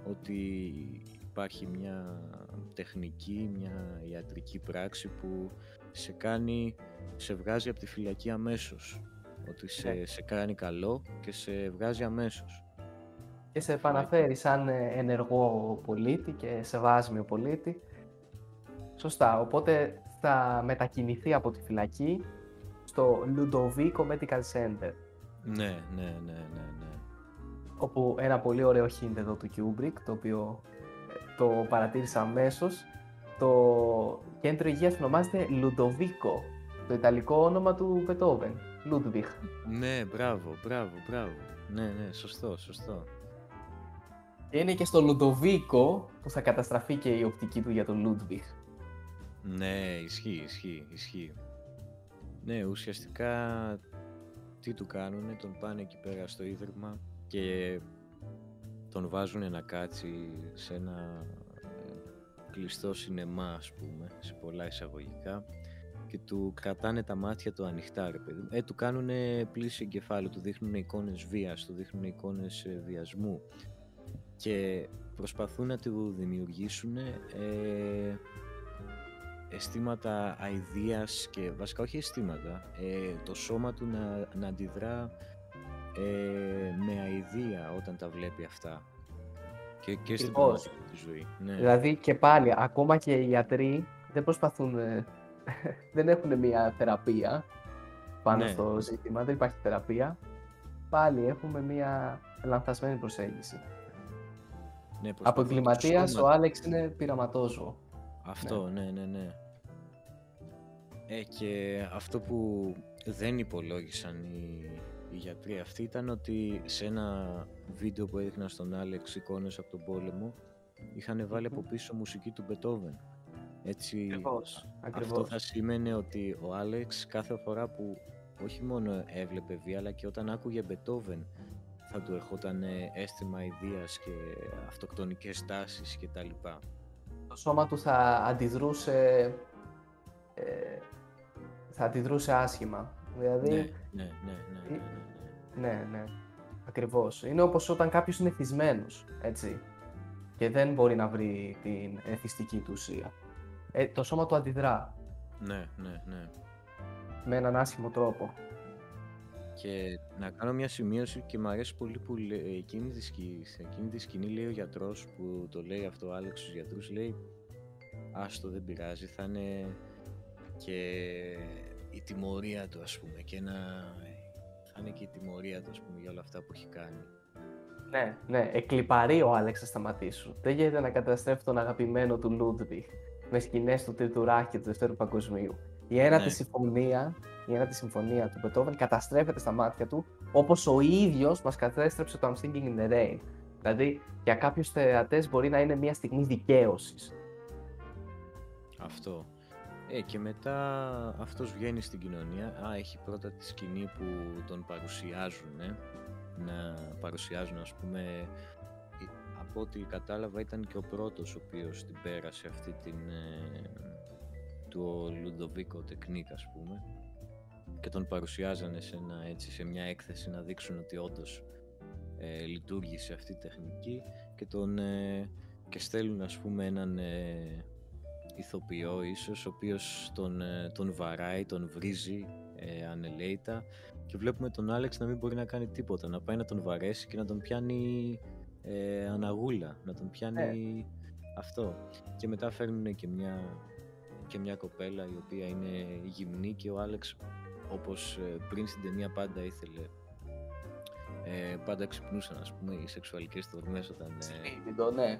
ότι υπάρχει μια τεχνική, μια ιατρική πράξη που σε κάνει, σε βγάζει από τη φυλακή αμέσως. Ότι σε, ναι. σε κάνει καλό και σε βγάζει αμέσως. Και σε επαναφέρει σαν ε, ενεργό πολίτη και σε βάσμιο πολίτη. Σωστά, οπότε θα μετακινηθεί από τη φυλακή στο Ludovico Medical Center. Ναι, ναι, ναι, ναι, ναι. Όπου ένα πολύ ωραίο hint εδώ του Kubrick, το οποίο ε, το παρατήρησα αμέσως. Το κέντρο υγείας ονομάζεται Ludovico, το ιταλικό όνομα του Beethoven, Ludwig. Ναι, μπράβο, μπράβο, μπράβο. Ναι, ναι, σωστό, σωστό. Και είναι και στο Λουντοβίκο που θα καταστραφεί και η οπτική του για τον Λούντβιχ. Ναι, ισχύει, ισχύει, ισχύει. Ναι, ουσιαστικά τι του κάνουνε, τον πάνε εκεί πέρα στο ίδρυμα και τον βάζουν να κάτσει σε ένα ε, κλειστό σινεμά, ας πούμε, σε πολλά εισαγωγικά και του κρατάνε τα μάτια του ανοιχτά, ρε παιδί. Ε, του κάνουν πλήση εγκεφάλου, του δείχνουν εικόνες βίας, του δείχνουν εικόνες ε, βιασμού και προσπαθούν να του δημιουργήσουν ε, αισθήματα αηδίας και βασικά όχι αισθήματα, ε, το σώμα του να, να αντιδρά ε, με αηδία όταν τα βλέπει αυτά. Και, και στην πραγματική ζωής. Ναι. Δηλαδή και πάλι, ακόμα και οι ιατροί δεν προσπαθούν, ε, δεν έχουν μια θεραπεία πάνω ναι. στο ζήτημα, δεν υπάρχει θεραπεία. Πάλι έχουμε μια λανθασμένη προσέγγιση. Ναι, Από εγκληματίας ο Άλεξ είναι πειραματόζωο. Αυτό, ναι, ναι, ναι. Ε, και αυτό που δεν υπολόγισαν οι, οι γιατροί αυτοί ήταν ότι σε ένα βίντεο που έδειχνα στον Άλεξ εικόνες από τον πόλεμο είχαν βάλει από πίσω μουσική του Μπετόβεν. Αυτό θα σήμαινε ότι ο Άλεξ κάθε φορά που όχι μόνο έβλεπε βία, αλλά και όταν άκουγε Μπετόβεν θα του ερχόταν ε, αίσθημα ιδείας και αυτοκτονικές τάσεις και τα λοιπά. Το σώμα του θα αντιδρούσε, ε, θα αντιδρούσε άσχημα. Δηλαδή, ναι, ναι, ναι ναι, ε, ναι, ναι, ναι, ναι, ναι. Ακριβώς. Είναι όπως όταν κάποιος είναι εθισμένος, έτσι. Και δεν μπορεί να βρει την εθιστική του ουσία. Ε, το σώμα του αντιδρά. Ναι, ναι, ναι. Με έναν άσχημο τρόπο. Και να κάνω μια σημείωση και μου αρέσει πολύ που λέει, εκείνη τη σκηνή, σε εκείνη τη σκηνή λέει ο γιατρός που το λέει αυτό ο Άλεξ στους γιατρούς, λέει άστο δεν πειράζει, θα είναι και η τιμωρία του ας πούμε και να θα είναι και η τιμωρία του ας πούμε για όλα αυτά που έχει κάνει. Ναι, ναι, εκλυπαρεί ο Άλεξ να σταματήσουν. Δεν γίνεται να καταστρέφει τον αγαπημένο του Λούντβιχ με σκηνές του Τρίτου Ράχ και του Δευτέρου Παγκοσμίου. Η ένατη ναι. συμφωνία, η ένατη συμφωνία του Μπετόβεν καταστρέφεται στα μάτια του όπως ο ίδιος μας κατέστρεψε το I'm Singing in the Rain. Δηλαδή, για κάποιους θεατές μπορεί να είναι μια στιγμή δικαίωσης. Αυτό. Ε, και μετά αυτός βγαίνει στην κοινωνία. Α, έχει πρώτα τη σκηνή που τον παρουσιάζουν, ε, να παρουσιάζουν ας πούμε από ό,τι κατάλαβα ήταν και ο πρώτος ο οποίος την πέρασε αυτή την ε, του Λουντοβίκο τεκνίκ ας πούμε και τον παρουσιάζανε σε, ένα, έτσι, σε μια έκθεση να δείξουν ότι όντως ε, λειτουργήσε αυτή η τεχνική και, τον, ε, και στέλνουν ας πούμε έναν ε, ηθοποιό ίσως ο οποίος τον, ε, τον βαράει, τον βρίζει ε, ανελαίητα και βλέπουμε τον Άλεξ να μην μπορεί να κάνει τίποτα, να πάει να τον βαρέσει και να τον πιάνει ε, αναγούλα, να τον πιάνει αυτό. Και μετά φέρνουν και μια, και μια κοπέλα η οποία είναι γυμνή και ο Άλεξ όπως ε, πριν στην ταινία πάντα ήθελε ε, πάντα ξυπνούσαν ας πούμε οι σεξουαλικές στιγμές όταν... Ε, ναι.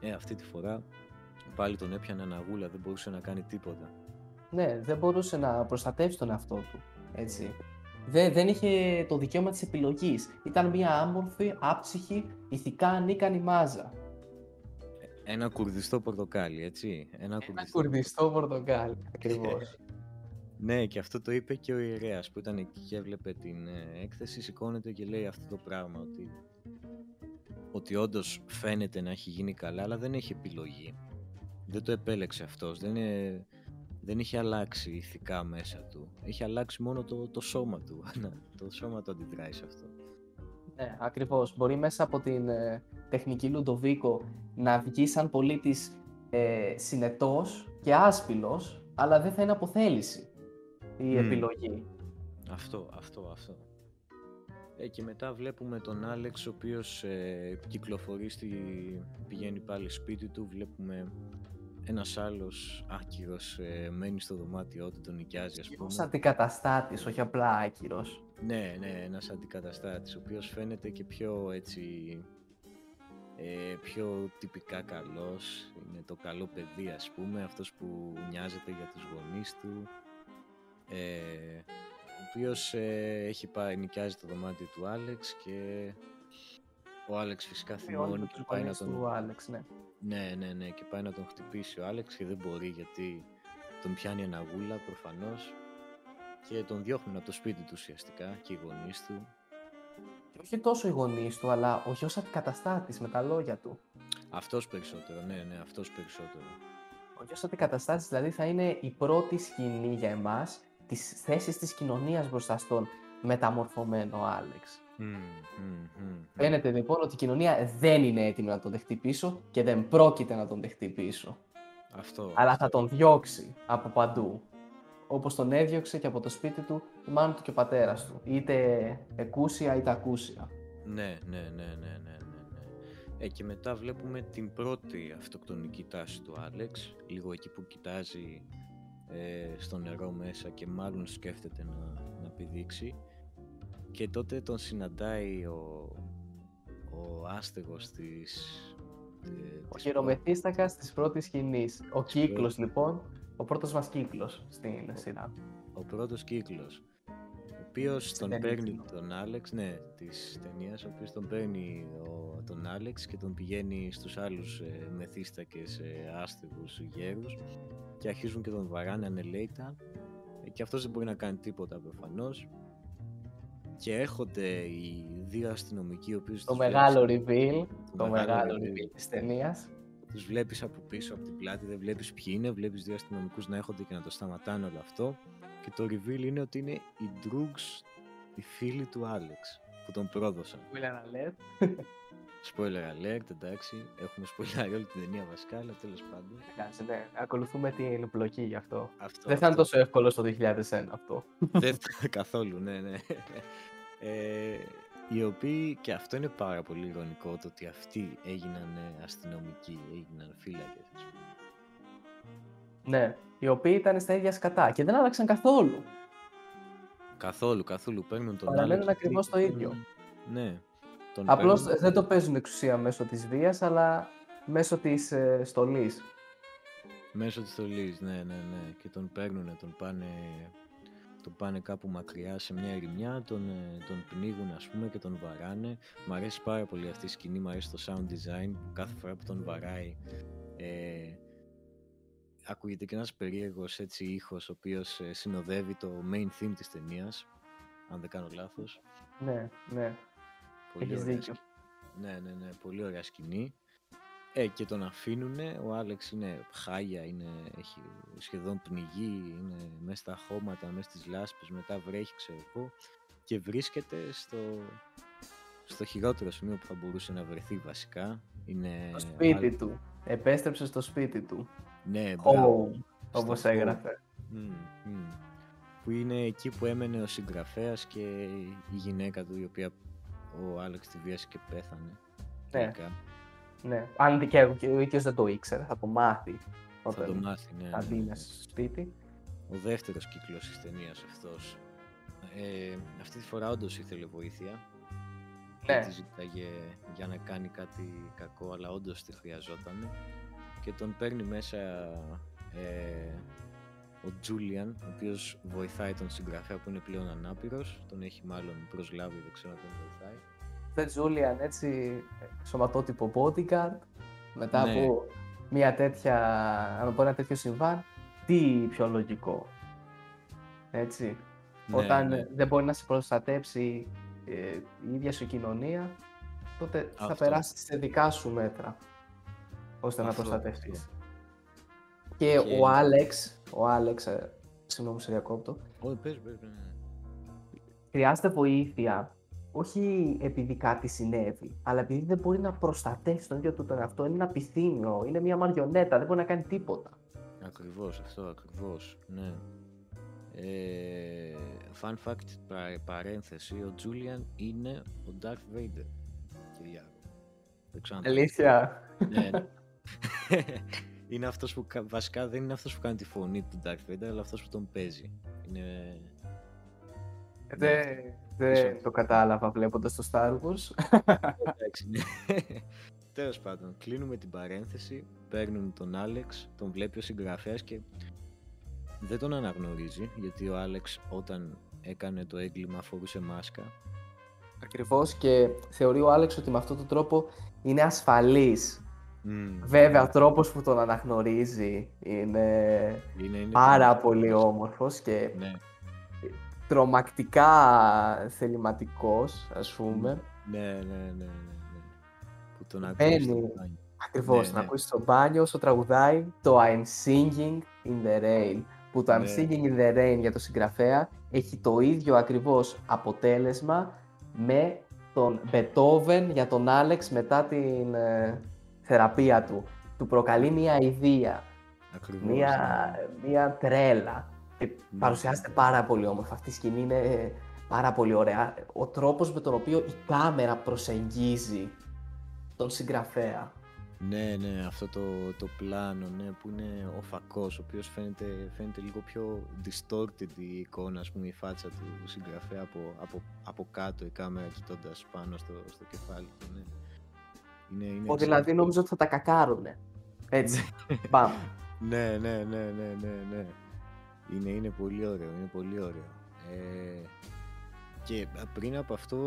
Ε, αυτή τη φορά πάλι τον έπιανε αναγούλα, δεν μπορούσε να κάνει τίποτα. Ναι, δεν μπορούσε να προστατεύσει τον εαυτό του, έτσι. Δεν, δεν είχε το δικαίωμα της επιλογής. Ήταν μια άμορφη, άψυχη, ηθικά ανίκανη μάζα. Ένα κουρδιστό πορτοκάλι, έτσι. Ένα, Ένα κουρδιστό, κουρδιστό πορτοκάλι, ακριβώς. ναι, και αυτό το είπε και ο ιερέας που ήταν εκεί και έβλεπε την ε, έκθεση, σηκώνεται και λέει αυτό το πράγμα, ότι, ότι όντως φαίνεται να έχει γίνει καλά, αλλά δεν έχει επιλογή. Δεν το επέλεξε αυτός, δεν, είναι, δεν είχε αλλάξει ηθικά μέσα του. Έχει αλλάξει μόνο το, το σώμα του. το σώμα του αντιδράει σε αυτό. Ναι, ακριβώς. Μπορεί μέσα από την ε, τεχνική Λουντοβίκο να βγει σαν πολίτης ε, συνετός και άσπυλος, αλλά δεν θα είναι αποθέληση η επιλογή. Αυτό, αυτό, αυτό. Ε, και μετά βλέπουμε τον Άλεξ, ο οποίος ε, κυκλοφορεί, στη, πηγαίνει πάλι σπίτι του, βλέπουμε ένας άλλος άκυρος ε, μένει στο δωμάτιό του, τον νοικιάζει, ας πούμε. Ένα αντικαταστάτης, όχι απλά άκυρος. Ναι, ναι, ένας αντικαταστάτης, ο οποίος φαίνεται και πιο έτσι. Ε, πιο τυπικά καλός, είναι το καλό παιδί ας πούμε, αυτός που νοιάζεται για τους γονείς του, ε, ο οποίος ε, έχει πάει, νοικιάζει το δωμάτιο του Άλεξ και ο Άλεξ φυσικά θυμώνει και πάει να τον... Του Άλεξ, ναι. Ναι, ναι, ναι, και πάει να τον χτυπήσει ο Άλεξ και δεν μπορεί γιατί τον πιάνει ένα γούλα προφανώς και τον διώχνουν από το σπίτι του ουσιαστικά και οι γονείς του. Και όχι τόσο οι γονείς του, αλλά ο γιο αντικαταστάτης με τα λόγια του. Αυτός περισσότερο, ναι, ναι, αυτός περισσότερο. Ο γιο αντικαταστάτης δηλαδή θα είναι η πρώτη σκηνή για εμάς της θέσης της κοινωνίας μπροστά στον μεταμορφωμένο Άλεξ. Mm, mm, Φαίνεται λοιπόν ότι η κοινωνία δεν είναι έτοιμη να τον δεχτεί πίσω και δεν πρόκειται να τον δεχτεί πίσω. Αυτό. Αλλά θα τον διώξει από παντού. Όπως τον έδιωξε και από το σπίτι του η μάνα του και ο πατέρας του. Είτε εκούσια είτε ακούσια. Ναι, ναι, ναι, ναι, ναι. ναι, ναι. Ε, και μετά βλέπουμε την πρώτη αυτοκτονική τάση του Άλεξ, λίγο εκεί που κοιτάζει ε, στο νερό μέσα και μάλλον σκέφτεται να, να πηδήξει και τότε τον συναντάει ο, ο άστεγος της... Ε, ο χειρομεθύστακας της πρώτης σκηνής. Ο κύκλος λοιπόν, ο πρώτος μας κύκλος στην σειρά. Ο πρώτος κύκλος, ο οποίος τον παίρνει τον Άλεξ, ναι, της ταινίας, ο οποίος τον παίρνει ο, τον Άλεξ και τον πηγαίνει στους άλλους ε, μεθύστακες ε, άστεγους γέρους και αρχίζουν και τον βαράνε ανελέητα ε, και αυτός δεν μπορεί να κάνει τίποτα προφανώς. Και έρχονται οι δύο αστυνομικοί ο το μεγάλο reveal το, μεγάλο reveal της ταινίας τους βλέπεις από πίσω από την πλάτη δεν βλέπεις ποιοι είναι βλέπεις δύο αστυνομικούς να έρχονται και να το σταματάνε όλο αυτό και το reveal είναι ότι είναι οι Droogs, οι φίλοι του Άλεξ, που τον πρόδωσαν. Spoiler alert. Spoiler alert, εντάξει. Έχουμε spoiler όλη την ταινία βασικά, αλλά τέλος πάντων. Εντάξει, ναι. Ακολουθούμε την πλοκή γι' αυτό. αυτό Δεν θα είναι τόσο εύκολο στο 2001 αυτό. Δεν θα καθόλου, ναι, ναι. Ε, οι οποίοι, και αυτό είναι πάρα πολύ ηρωνικό, το ότι αυτοί έγιναν αστυνομικοί, έγιναν φύλακες, ας πούμε. Ναι, οι οποίοι ήταν στα ίδια σκατά και δεν άλλαξαν καθόλου. Καθόλου, καθόλου. Παίρνουν τον Παραμένουν ακριβώς το ίδιο. Ναι. Απλώς δεν το παίζουν εξουσία μέσω της βίας, αλλά μέσω της ε, στολής. Μέσω της στολής, ναι, ναι, ναι. Και τον παίρνουν, τον πάνε, τον πάνε κάπου μακριά σε μια ερημιά, τον, ε, τον πνίγουν ας πούμε και τον βαράνε. Μ' αρέσει πάρα πολύ αυτή η σκηνή, μ' αρέσει το sound design που κάθε φορά που τον βαράει ε, ακούγεται και ένας περίεργος έτσι ήχος ο οποίος ε, συνοδεύει το main theme της ταινίας, αν δεν κάνω λάθος. Ναι, ναι. Πολύ Έχεις δίκιο. Ναι, ναι, ναι, πολύ ωραία σκηνή. Ε, και τον αφήνουνε, ο Άλεξ είναι χάγια, είναι, έχει σχεδόν πνιγεί, είναι μέσα στα χώματα, μέσα στις λάσπες, μετά βρέχει, ξέρω εγώ, και βρίσκεται στο, στο χειρότερο σημείο που θα μπορούσε να βρεθεί βασικά. Είναι στο σπίτι του. Επέστρεψε στο σπίτι του. Ναι, μπράβο. όπως έγραφε. Που είναι εκεί που έμενε ο συγγραφέας και η γυναίκα του, η οποία ο Άλεξ τη βίασε και πέθανε. Ναι. Ναι. Αν και ο ίδιος δεν το ήξερε, θα το μάθει. Θα το μάθει, ναι. Θα μπει ναι, ναι. στο σπίτι. Ο δεύτερος κύκλος της ταινίας αυτός. Ε, αυτή τη φορά όντως ήθελε βοήθεια. Ναι. Της ζήταγε για να κάνει κάτι κακό, αλλά όντως τη χρειαζόταν και τον παίρνει μέσα ε, ο Τζούλιαν, ο οποίος βοηθάει τον συγγραφέα που είναι πλέον ανάπηρος, τον έχει μάλλον προσλάβει, δεν ξέρω αν τον βοηθάει. Θε Τζούλιαν έτσι σωματότυπο bodyguard, μετά ναι. από μια τέτοια, αν πω ένα τέτοιο συμβάν, τι πιο λογικό, έτσι. Ναι, Όταν ναι. δεν μπορεί να σε προστατέψει ε, η ίδια σου κοινωνία, τότε θα περάσεις σε δικά σου μέτρα ώστε να προστατευτείς. Και, ο Άλεξ, ο Άλεξ, ε, συγγνώμη σε διακόπτω, Όχι, πες, πες, πες. χρειάζεται βοήθεια όχι επειδή κάτι συνέβη, αλλά επειδή δεν μπορεί να προστατεύσει τον ίδιο του τον εαυτό. Είναι ένα πυθύνιο, είναι μια μαριονέτα, δεν μπορεί να κάνει τίποτα. Ακριβώς, αυτό ακριβώς, ναι. Ε, fun fact, παρένθεση, ο Τζούλιαν είναι ο Darth Vader. Αλήθεια. Ναι, ναι. είναι αυτός που, βασικά δεν είναι αυτός που κάνει τη φωνή του Darth Vader, αλλά αυτός που τον παίζει. Είναι... Δεν δε το κατάλαβα βλέποντας το Star Wars. Εντάξει, ναι. Τέλος πάντων, κλείνουμε την παρένθεση, παίρνουν τον Άλεξ, τον βλέπει ο συγγραφέας και δεν τον αναγνωρίζει, γιατί ο Άλεξ όταν έκανε το έγκλημα φορούσε μάσκα. Ακριβώς και θεωρεί ο Άλεξ ότι με αυτόν τον τρόπο είναι ασφαλής Βέβαια, ο τρόπος που τον αναγνωρίζει είναι, πάρα πολύ όμορφος και ναι. Τρομακτικά θεληματικός, ας πούμε. Ναι, ναι, ναι, ναι. ναι. Που τον ακούει στο μπάνιο. Ακριβώς, ναι, τον ναι. ακούεις στο μπάνιο όσο τραγουδάει το I'm singing in the rain. Που το I'm ναι. singing in the rain για το συγγραφέα έχει το ίδιο ακριβώς αποτέλεσμα με τον Beethoven για τον Άλεξ μετά την ε, θεραπεία του. Του προκαλεί μια ιδέα, μια, ναι. μια τρέλα. Και ναι. παρουσιάζεται πάρα πολύ όμορφα. Αυτή η σκηνή είναι πάρα πολύ ωραία. Ο τρόπος με τον οποίο η κάμερα προσεγγίζει τον συγγραφέα. Ναι, ναι, αυτό το, το πλάνο ναι, που είναι ο φακός, ο οποίος φαίνεται, φαίνεται λίγο πιο distorted η εικόνα, ας πούμε, η φάτσα του συγγραφέα από, από, από κάτω η κάμερα κοιτώντας πάνω στο, στο κεφάλι του. Ναι. Είναι, είναι δηλαδή νομίζω ότι θα τα κακάρουνε. Έτσι. Πάμε. ναι, ναι, ναι, ναι, ναι, ναι. Είναι, είναι πολύ ωραίο, είναι πολύ ωραίο. Ε, Και πριν από αυτό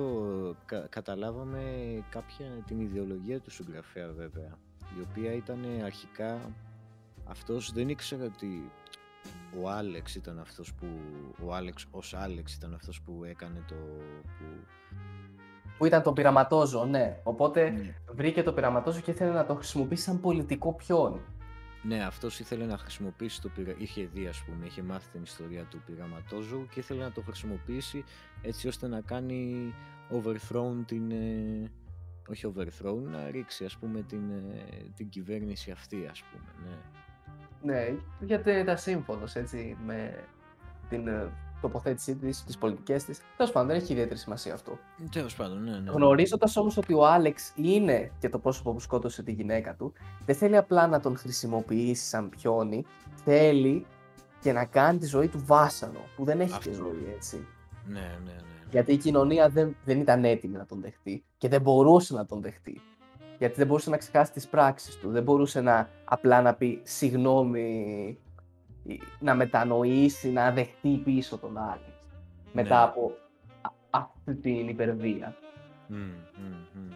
καταλάβαμε κάποια την ιδεολογία του συγγραφέα βέβαια, η οποία ήταν αρχικά αυτός δεν ήξερε ότι ο Άλεξ ήταν αυτός που, ο Άλεξ ως Άλεξ ήταν αυτός που έκανε το, που, που ήταν το πειραματόζω, ναι. Οπότε ναι. βρήκε το πειραματόζω και ήθελε να το χρησιμοποιήσει σαν πολιτικό πιόν. Ναι, αυτός ήθελε να χρησιμοποιήσει το πειρα... Είχε δει, ας πούμε, είχε μάθει την ιστορία του πειραματόζου και ήθελε να το χρησιμοποιήσει έτσι ώστε να κάνει overthrown την. Ε, όχι overthrown, να ρίξει ας πούμε την, ε, την κυβέρνηση αυτή, ας πούμε. Ναι, ναι γιατί ήταν σύμφωνος έτσι με την ε, τοποθέτησή της, τις πολιτικές της. Τέλος πάντων, δεν έχει ιδιαίτερη σημασία αυτό. Τέλος πάντων, ναι. ναι. Γνωρίζοντας όμως ότι ο Άλεξ είναι και το πρόσωπο που σκότωσε τη γυναίκα του, δεν θέλει απλά να τον χρησιμοποιήσει σαν πιόνι, θέλει και να κάνει τη ζωή του βάσανο, που δεν έχει και ζωή έτσι. Ναι, ναι, ναι. Γιατί η κοινωνία δεν, δεν ήταν έτοιμη να τον δεχτεί και δεν μπορούσε να τον δεχτεί. Γιατί δεν μπορούσε να ξεχάσει τις πράξεις του. Δεν μπορούσε να απλά να πει συγγνώμη να μετανοήσει, να δεχτεί πίσω τον άλλο. Μετά ναι. από αυτή την υπερβία. Mm, mm,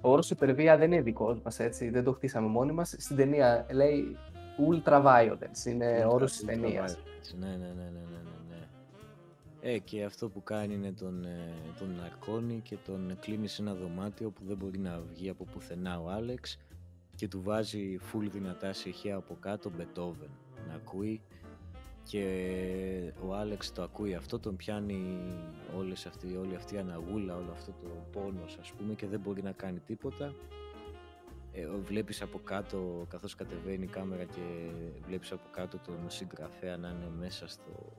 Ο όρος υπερβία δεν είναι δικός μας, έτσι, δεν το χτίσαμε μόνοι μας. Στην ταινία λέει ultra violence, είναι ultra, όρος της ταινίας. Ναι, ναι, ναι, ναι, ναι, ναι. Ε, και αυτό που κάνει είναι τον, ε, τον ναρκώνει και τον κλείνει σε ένα δωμάτιο που δεν μπορεί να βγει από πουθενά ο Άλεξ και του βάζει full δυνατά ηχεία από κάτω Beethoven να ακούει και ο Άλεξ το ακούει αυτό, τον πιάνει όλες αυτή, όλη αυτή η αναγούλα, όλο αυτό το πόνος ας πούμε και δεν μπορεί να κάνει τίποτα. Ε, βλέπεις από κάτω, καθώς κατεβαίνει η κάμερα και βλέπεις από κάτω τον συγγραφέα να είναι μέσα στο...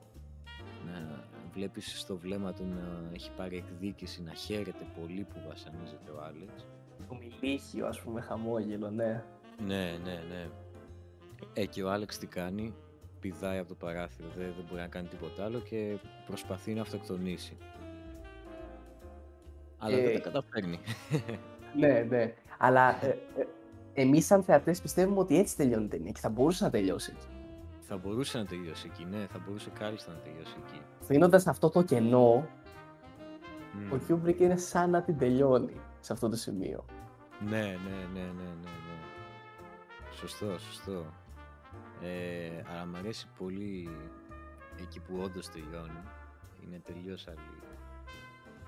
Να βλέπεις στο βλέμμα του να έχει πάρει εκδίκηση, να χαίρεται πολύ που βασανίζεται ο Άλεξ το μιλίχιο, ας πούμε, χαμόγελο, ναι. Ναι, ναι, ναι. Ε, και ο Άλεξ τι κάνει, πηδάει από το παράθυρο, δεν, δεν μπορεί να κάνει τίποτα άλλο και προσπαθεί να αυτοκτονήσει. Αλλά δεν τα καταφέρνει. ναι, ναι. Αλλά ε, ε, εμείς σαν θεατές πιστεύουμε ότι έτσι τελειώνει η ταινία και θα μπορούσε να τελειώσει εκεί. Θα μπορούσε να τελειώσει εκεί, ναι, θα μπορούσε κάλλιστα να τελειώσει εκεί. Αφήνοντας αυτό το κενό, mm. ο Κιούμπρικ είναι σαν να την τελειώνει σε αυτό το σημείο. Ναι, ναι, ναι, ναι, ναι, ναι. Σωστό, σωστό. Ε, αλλά μου αρέσει πολύ εκεί που όντως τελειώνει. Είναι τελείως άλλη.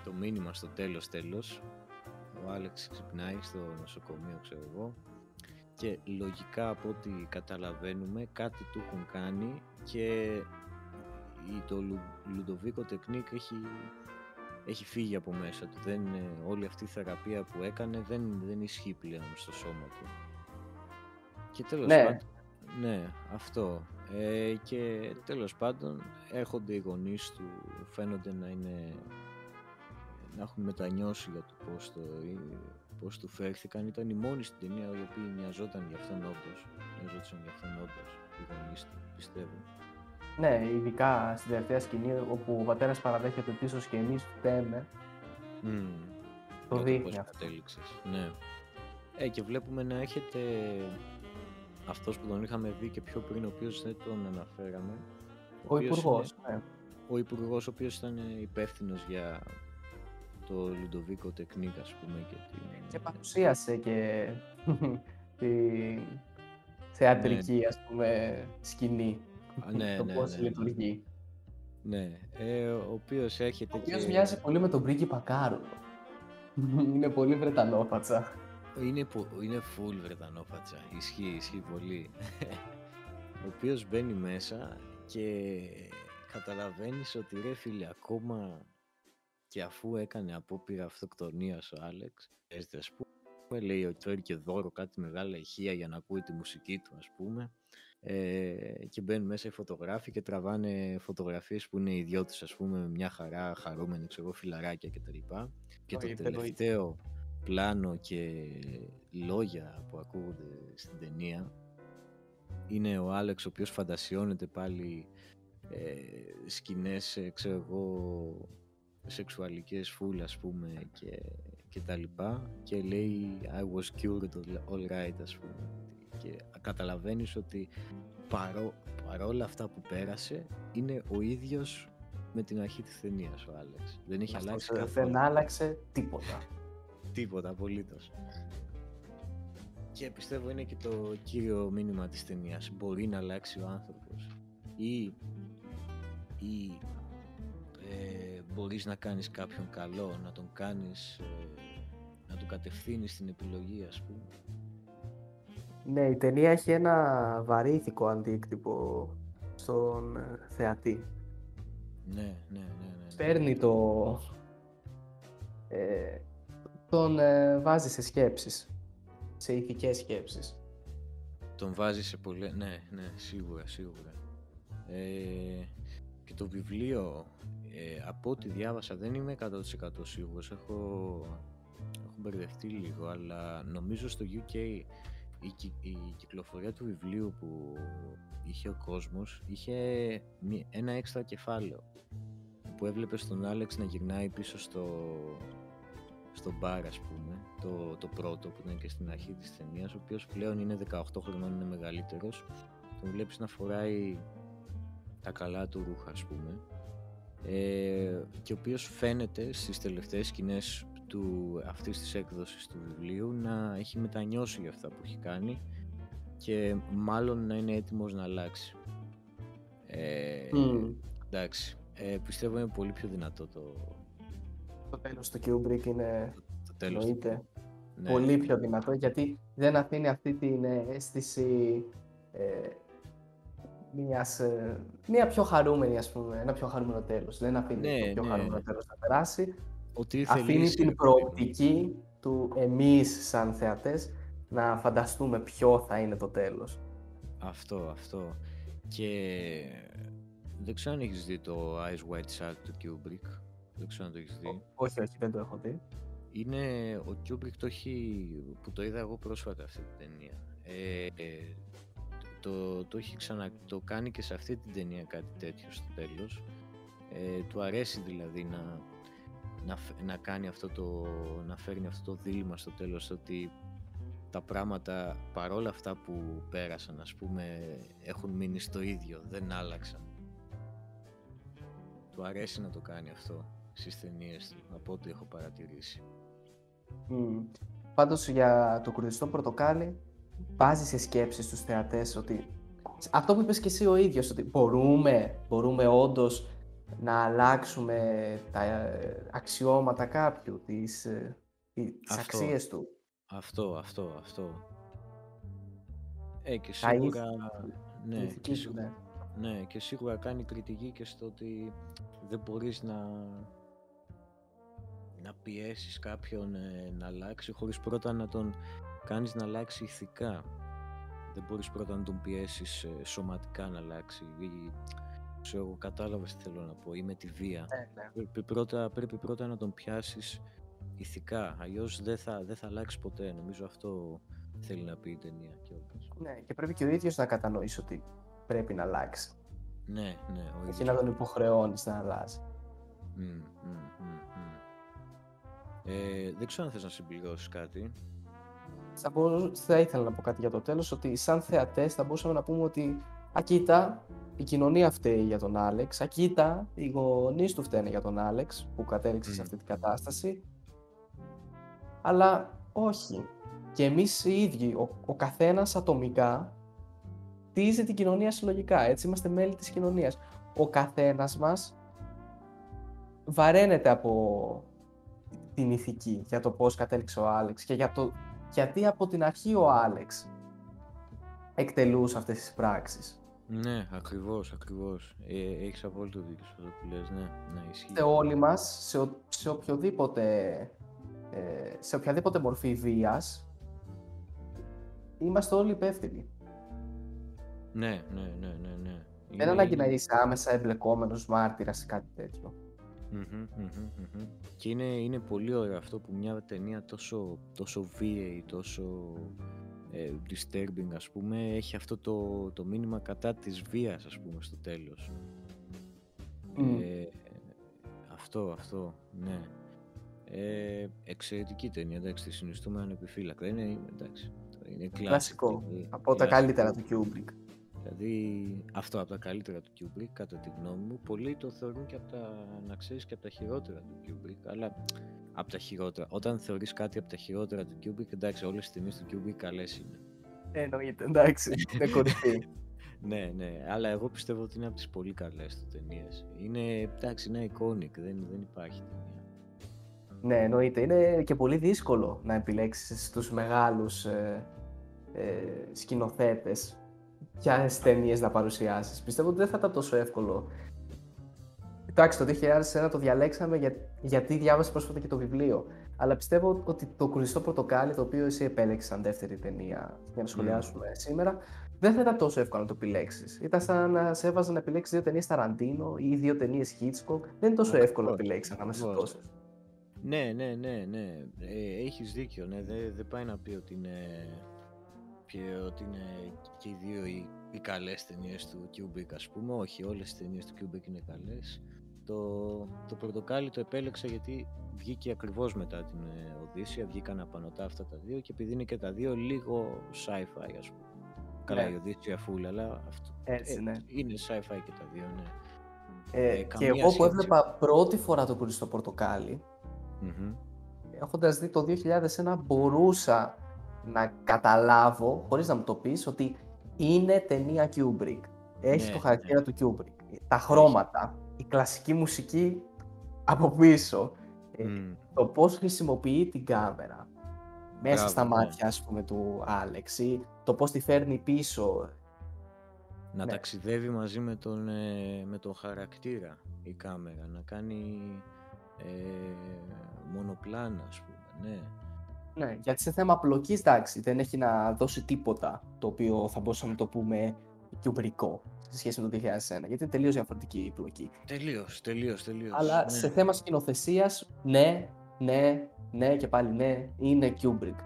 Το μήνυμα στο τέλος τέλος. Ο Άλεξ ξυπνάει στο νοσοκομείο, ξέρω εγώ. Και λογικά από ό,τι καταλαβαίνουμε κάτι του έχουν κάνει και το Λουντοβίκο Τεκνίκ έχει έχει φύγει από μέσα του. Δεν, όλη αυτή η θεραπεία που έκανε δεν, δεν ισχύει πλέον στο σώμα του. Και τέλος ναι. πάντων, ναι, αυτό. Ε, και τέλος πάντων έρχονται οι γονείς του, φαίνονται να είναι να έχουν μετανιώσει για το πώς, το, πώς του φέρθηκαν. Ήταν η μόνη στην ταινία η οποία νοιαζόταν για αυτόν όντως. Νοιαζόταν για αυτόν όντως οι γονείς του, πιστεύω. Ναι, ειδικά στην τελευταία σκηνή όπου ο πατέρας παραδέχεται ότι ίσως και εμείς φταίμε. Mm. Το δείχνει αυτό. Ναι. Ε, και βλέπουμε να έχετε αυτός που τον είχαμε δει και πιο πριν, ο οποίος δεν τον αναφέραμε. Ο, ο υπουργός. Ναι. Ο υπουργός, ο οποίος ήταν υπεύθυνος για το Λουντοβίκο Τεκνίκ, ας πούμε. Και, την... και παρουσίασε και τη θεατρική, ναι. ας πούμε, σκηνή ναι, το ναι, πώς ναι, λειτουργεί. Ναι, ε, ο οποίος έρχεται Ο οποίος μοιάζει πολύ με τον πρίγκιπα Κάρολο. είναι πολύ βρετανόφατσα. Είναι, είναι full βρετανόφατσα. Ισχύει, ισχύει πολύ. ο οποίος μπαίνει μέσα και καταλαβαίνεις ότι ρε φίλε ακόμα και αφού έκανε απόπειρα αυτοκτονίας ο Άλεξ, ας πούμε, λέει ότι φέρει και δώρο κάτι μεγάλα ηχεία για να ακούει τη μουσική του ας πούμε ε, και μπαίνουν μέσα οι φωτογράφοι και τραβάνε φωτογραφίες που είναι ιδιώτες ας πούμε με μια χαρά, χαρούμενοι, ξέρω, φιλαράκια κτλ. Και, το τελευταίο πλάνο και λόγια που ακούγονται στην ταινία είναι ο Άλεξ ο οποίος φαντασιώνεται πάλι ε, σκηνές, ε, ξέρω εγώ, σεξουαλικές φούλ ας πούμε και, και τα λοιπά. Και λέει I was cured all right ας πούμε και καταλαβαίνεις ότι παρό, παρόλα αυτά που πέρασε είναι ο ίδιος με την αρχή της ταινίας ο Άλεξ. Δεν έχει αλλάξει καθόλου. Δεν άλλαξε τίποτα. τίποτα, απολύτως. Και πιστεύω είναι και το κύριο μήνυμα της ταινίας. Μπορεί να αλλάξει ο άνθρωπος. Ή, ή ε, μπορείς να κάνεις κάποιον καλό, να τον κάνεις, ε, να τον κατευθύνεις στην επιλογή ας πούμε. Ναι, η ταινία έχει ένα βαρύ ηθικό αντίκτυπο στον ε, θεατή. Ναι, ναι, ναι. ναι, ναι. Παίρνει το... Ε, τον ε, βάζει σε σκέψεις, σε ηθικές σκέψεις. Τον βάζει σε πολλές... Ναι, ναι, σίγουρα, σίγουρα. Ε, και το βιβλίο, ε, από ό,τι διάβασα, δεν είμαι 100% σίγουρος. Έχω, έχω μπερδευτεί λίγο, αλλά νομίζω στο UK η, η κυκλοφορία του βιβλίου που είχε ο κόσμος είχε ένα έξτρα κεφάλαιο που έβλεπες τον Άλεξ να γυρνάει πίσω στο, στο μπαρ ας πούμε το, το πρώτο που ήταν και στην αρχή της ταινίας, ο οποίος πλέον είναι 18 χρονών είναι μεγαλύτερος. Τον βλέπεις να φοράει τα καλά του ρούχα ας πούμε. Ε, και ο οποίος φαίνεται στις τελευταίες σκηνές του, αυτής της έκδοσης του βιβλίου να έχει μετανιώσει για αυτά που έχει κάνει και μάλλον να είναι έτοιμος να αλλάξει. Ε, Εντάξει, ε, πιστεύω είναι πολύ πιο δυνατό το... Το τέλος του Kubrick είναι, το, τέλος του... ναι. πολύ πιο δυνατό γιατί δεν αφήνει αυτή την αίσθηση ε, μιας, ε, μια πιο χαρούμενη, ας πούμε, ένα πιο χαρούμενο τέλος. Δεν αφήνει ναι, το πιο ναι. χαρούμενο τέλος να περάσει. Ότι αφήνει την προοπτική του εμείς σαν θεατές να φανταστούμε ποιο θα είναι το τέλος. Αυτό, αυτό. Και δεν ξέρω αν έχεις δει το Eyes White Shut του Kubrick. Δεν ξέρω αν το έχεις δει. όχι, όχι, δεν το έχω δει. Είναι, ο Kubrick το έχει, που το είδα εγώ πρόσφατα αυτή την ταινία. Ε, ε, το, το έχει ξανα, το κάνει και σε αυτή την ταινία κάτι τέτοιο στο τέλος. Ε, του αρέσει δηλαδή να, να, να κάνει αυτό το, να φέρνει αυτό το δίλημα στο τέλος ότι τα πράγματα παρόλα αυτά που πέρασαν ας πούμε έχουν μείνει στο ίδιο, δεν άλλαξαν. Του αρέσει να το κάνει αυτό στις ταινίες του, από ό,τι έχω παρατηρήσει. Mm. Πάντως για το κουρδιστό πορτοκάλι βάζει σε σκέψεις στους θεατές ότι αυτό που είπες και εσύ ο ίδιος, ότι μπορούμε, μπορούμε όντως να αλλάξουμε τα ε, αξιώματα κάποιου, τις, ε, τις αξίες του. Αυτό, αυτό, αυτό. Ε, και σίγουρα... Ναι, και σίγουρα, ναι. ναι, και σίγουρα κάνει κριτική και στο ότι δεν μπορείς να, να πιέσεις κάποιον ε, να αλλάξει χωρίς πρώτα να τον κάνεις να αλλάξει ηθικά. Δεν μπορείς πρώτα να τον πιέσεις ε, σωματικά να αλλάξει ή ξέρω εγώ κατάλαβες τι θέλω να πω ή με τη βία. Ναι, ναι. Πρέπει, πρώτα, πρέπει πρώτα να τον πιάσεις ηθικά, αλλιώς δεν θα, δεν θα αλλάξει ποτέ. Νομίζω αυτό θέλει να πει η ταινία Ναι, και πρέπει και ο ίδιος να κατανοήσει ότι πρέπει να αλλάξει. Ναι, ναι. Ο Όχι να τον υποχρεώνεις να αλλάζει. Mm, mm, mm, ε, δεν ξέρω αν θες να συμπληρώσεις κάτι θα, θα ήθελα να πω κάτι για το τέλος, ότι σαν θεατές θα μπορούσαμε να πούμε ότι ακίτα, η κοινωνία φταίει για τον Άλεξ, ακίτα, οι γονείς του φταίνε για τον Άλεξ που κατέληξε σε αυτή την κατάσταση, αλλά όχι. Και εμείς οι ίδιοι, ο, ο καθένας ατομικά, τίζει την κοινωνία συλλογικά, έτσι είμαστε μέλη της κοινωνίας. Ο καθένας μας βαραίνεται από την ηθική για το πώς κατέληξε ο Άλεξ και για το γιατί από την αρχή ο Άλεξ εκτελούσε αυτές τις πράξεις. Ναι, ακριβώς, ακριβώς. Ε, έχεις απόλυτο δίκιο σε αυτό που λες, ναι, ναι, ισχύει. Σε όλοι μας, σε, σε, οποιοδήποτε, ε, σε οποιαδήποτε μορφή βίας, είμαστε όλοι υπεύθυνοι. Ναι, ναι, ναι, ναι, ναι. Δεν ανάγκη να είσαι άμεσα εμπλεκόμενος μάρτυρας σε κάτι τέτοιο. Και είναι, είναι πολύ ωραίο αυτό που μια ταινία τόσο, τόσο βίαιη, τόσο ε, disturbing ας πούμε, έχει αυτό το, το μήνυμα κατά της βίας ας πούμε στο τέλος. Ε, αυτό, αυτό, ναι. Ε, εξαιρετική ταινία, εντάξει, τη συνιστούμε ανεπιφύλακτα. Είναι, εντάξει, είναι κλασικό. Από τα καλύτερα του Kubrick. Δηλαδή αυτό από τα καλύτερα του Kubrick κατά τη γνώμη μου. Πολλοί το θεωρούν και από τα, να ξέρεις, και από τα χειρότερα του Kubrick. Αλλά από τα χειρότερα. Όταν θεωρείς κάτι από τα χειρότερα του Kubrick, εντάξει, όλες οι ταινίες του Kubrick καλές είναι. Εννοείται, εντάξει, είναι κορυφή. ναι, ναι, αλλά εγώ πιστεύω ότι είναι από τις πολύ καλές του ταινίες. Είναι, εντάξει, είναι iconic, δεν, δεν υπάρχει ταινία. Ναι, εννοείται. Είναι και πολύ δύσκολο να επιλέξεις τους μεγάλους ε, ε, σκηνοθέτες ποιες ταινίες να παρουσιάσεις. Πιστεύω ότι δεν θα ήταν τόσο εύκολο. Εντάξει, το 2001 το διαλέξαμε για, γιατί διάβασα πρόσφατα και το βιβλίο. Αλλά πιστεύω ότι το κουριστό πορτοκάλι, το οποίο εσύ επέλεξες σαν δεύτερη ταινία για να σχολιάσουμε mm. σήμερα, δεν θα ήταν τόσο εύκολο να το επιλέξεις. Ήταν σαν να σε έβαζε να επιλέξεις δύο ταινίες Ταραντίνο ή δύο ταινίες Hitchcock. Δεν είναι τόσο εύκολο να επιλέξεις ανάμεσα σε τόσες. Ναι, ναι, ναι, ναι. Ε, Έχεις δίκιο. Ναι. Δεν δε πάει να πει ότι είναι και ότι είναι και οι δύο οι, οι καλές ταινίες του Kubrick ας πούμε. Όχι, όλες οι ταινίες του Kubrick είναι καλές. Το, το πορτοκάλι το επέλεξα γιατί βγήκε ακριβώς μετά την ε, Οδύσσια, βγήκαν απανοτά αυτά τα δύο και επειδή είναι και τα δύο λίγο sci-fi ας πούμε. Καλά ναι. η Οδύσσια φούλα, αλλά αυτό Έτσι, ε, ναι. είναι sci-fi και τα δύο, ναι. Ε, ε, και εγώ που έβλεπα πρώτη φορά το κουριστό πορτοκάλι, mm-hmm. έχοντας δει το 2001 μπορούσα να καταλάβω, χωρίς να μου το πεις, ότι είναι ταινία Kubrick. Έχει ναι, το χαρακτήρα ναι. του Kubrick. Τα χρώματα, η κλασική μουσική από πίσω, mm. το πώς χρησιμοποιεί την κάμερα μέσα στα ναι. μάτια, ας πούμε, του Άλεξ ή το πώς τη φέρνει πίσω. Να ναι. ταξιδεύει μαζί με τον, ε, με τον χαρακτήρα η κάμερα, να κάνει ε, μονοπλάνα, ας πούμε, ναι. Ναι, γιατί σε θέμα πλοκής, εντάξει, δεν έχει να δώσει τίποτα το οποίο θα μπορούσαμε να το πούμε κιουμπρικό σε σχέση με το 2001. Γιατί είναι τελείως διαφορετική η πλοκή. Τελείως, τελείως, τελείως. Αλλά ναι. σε θέμα σκηνοθεσίας, ναι, ναι, ναι και πάλι ναι, είναι Kubrick.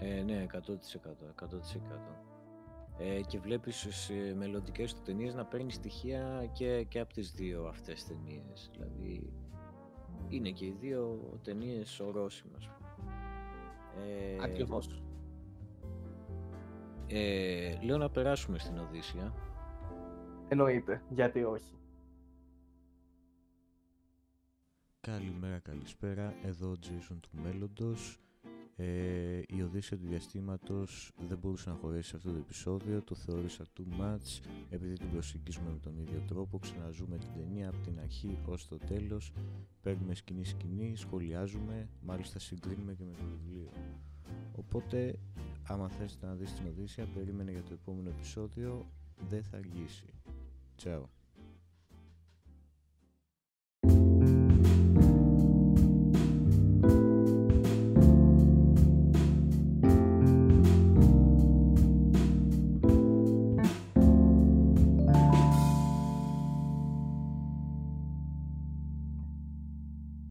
Ε, ναι, 100%. 100%. Ε, και βλέπεις σε μελλοντικές του ταινίες να παίρνει στοιχεία και, και από τις δύο αυτές ταινίες. Δηλαδή είναι και οι δύο ταινίες ορόσημα. Ε, Ακριβώς. Ε, λέω να περάσουμε στην Οδύσσια. Εννοείται, γιατί όχι. Καλημέρα, καλησπέρα. Εδώ ο Jason του μέλλοντος. Ε, η Οδύσσια του διαστήματος δεν μπορούσε να χωρέσει σε αυτό το επεισόδιο. Το θεώρησα too much επειδή την προσεγγίζουμε με τον ίδιο τρόπο. Ξαναζούμε την ταινία από την αρχή ως το τέλος. Παίρνουμε σκηνή σκηνή, σχολιάζουμε, μάλιστα συγκρίνουμε και με το βιβλίο. Οπότε, άμα θες να δεις την Οδύσσια, περίμενε για το επόμενο επεισόδιο. Δεν θα αργήσει. Chao.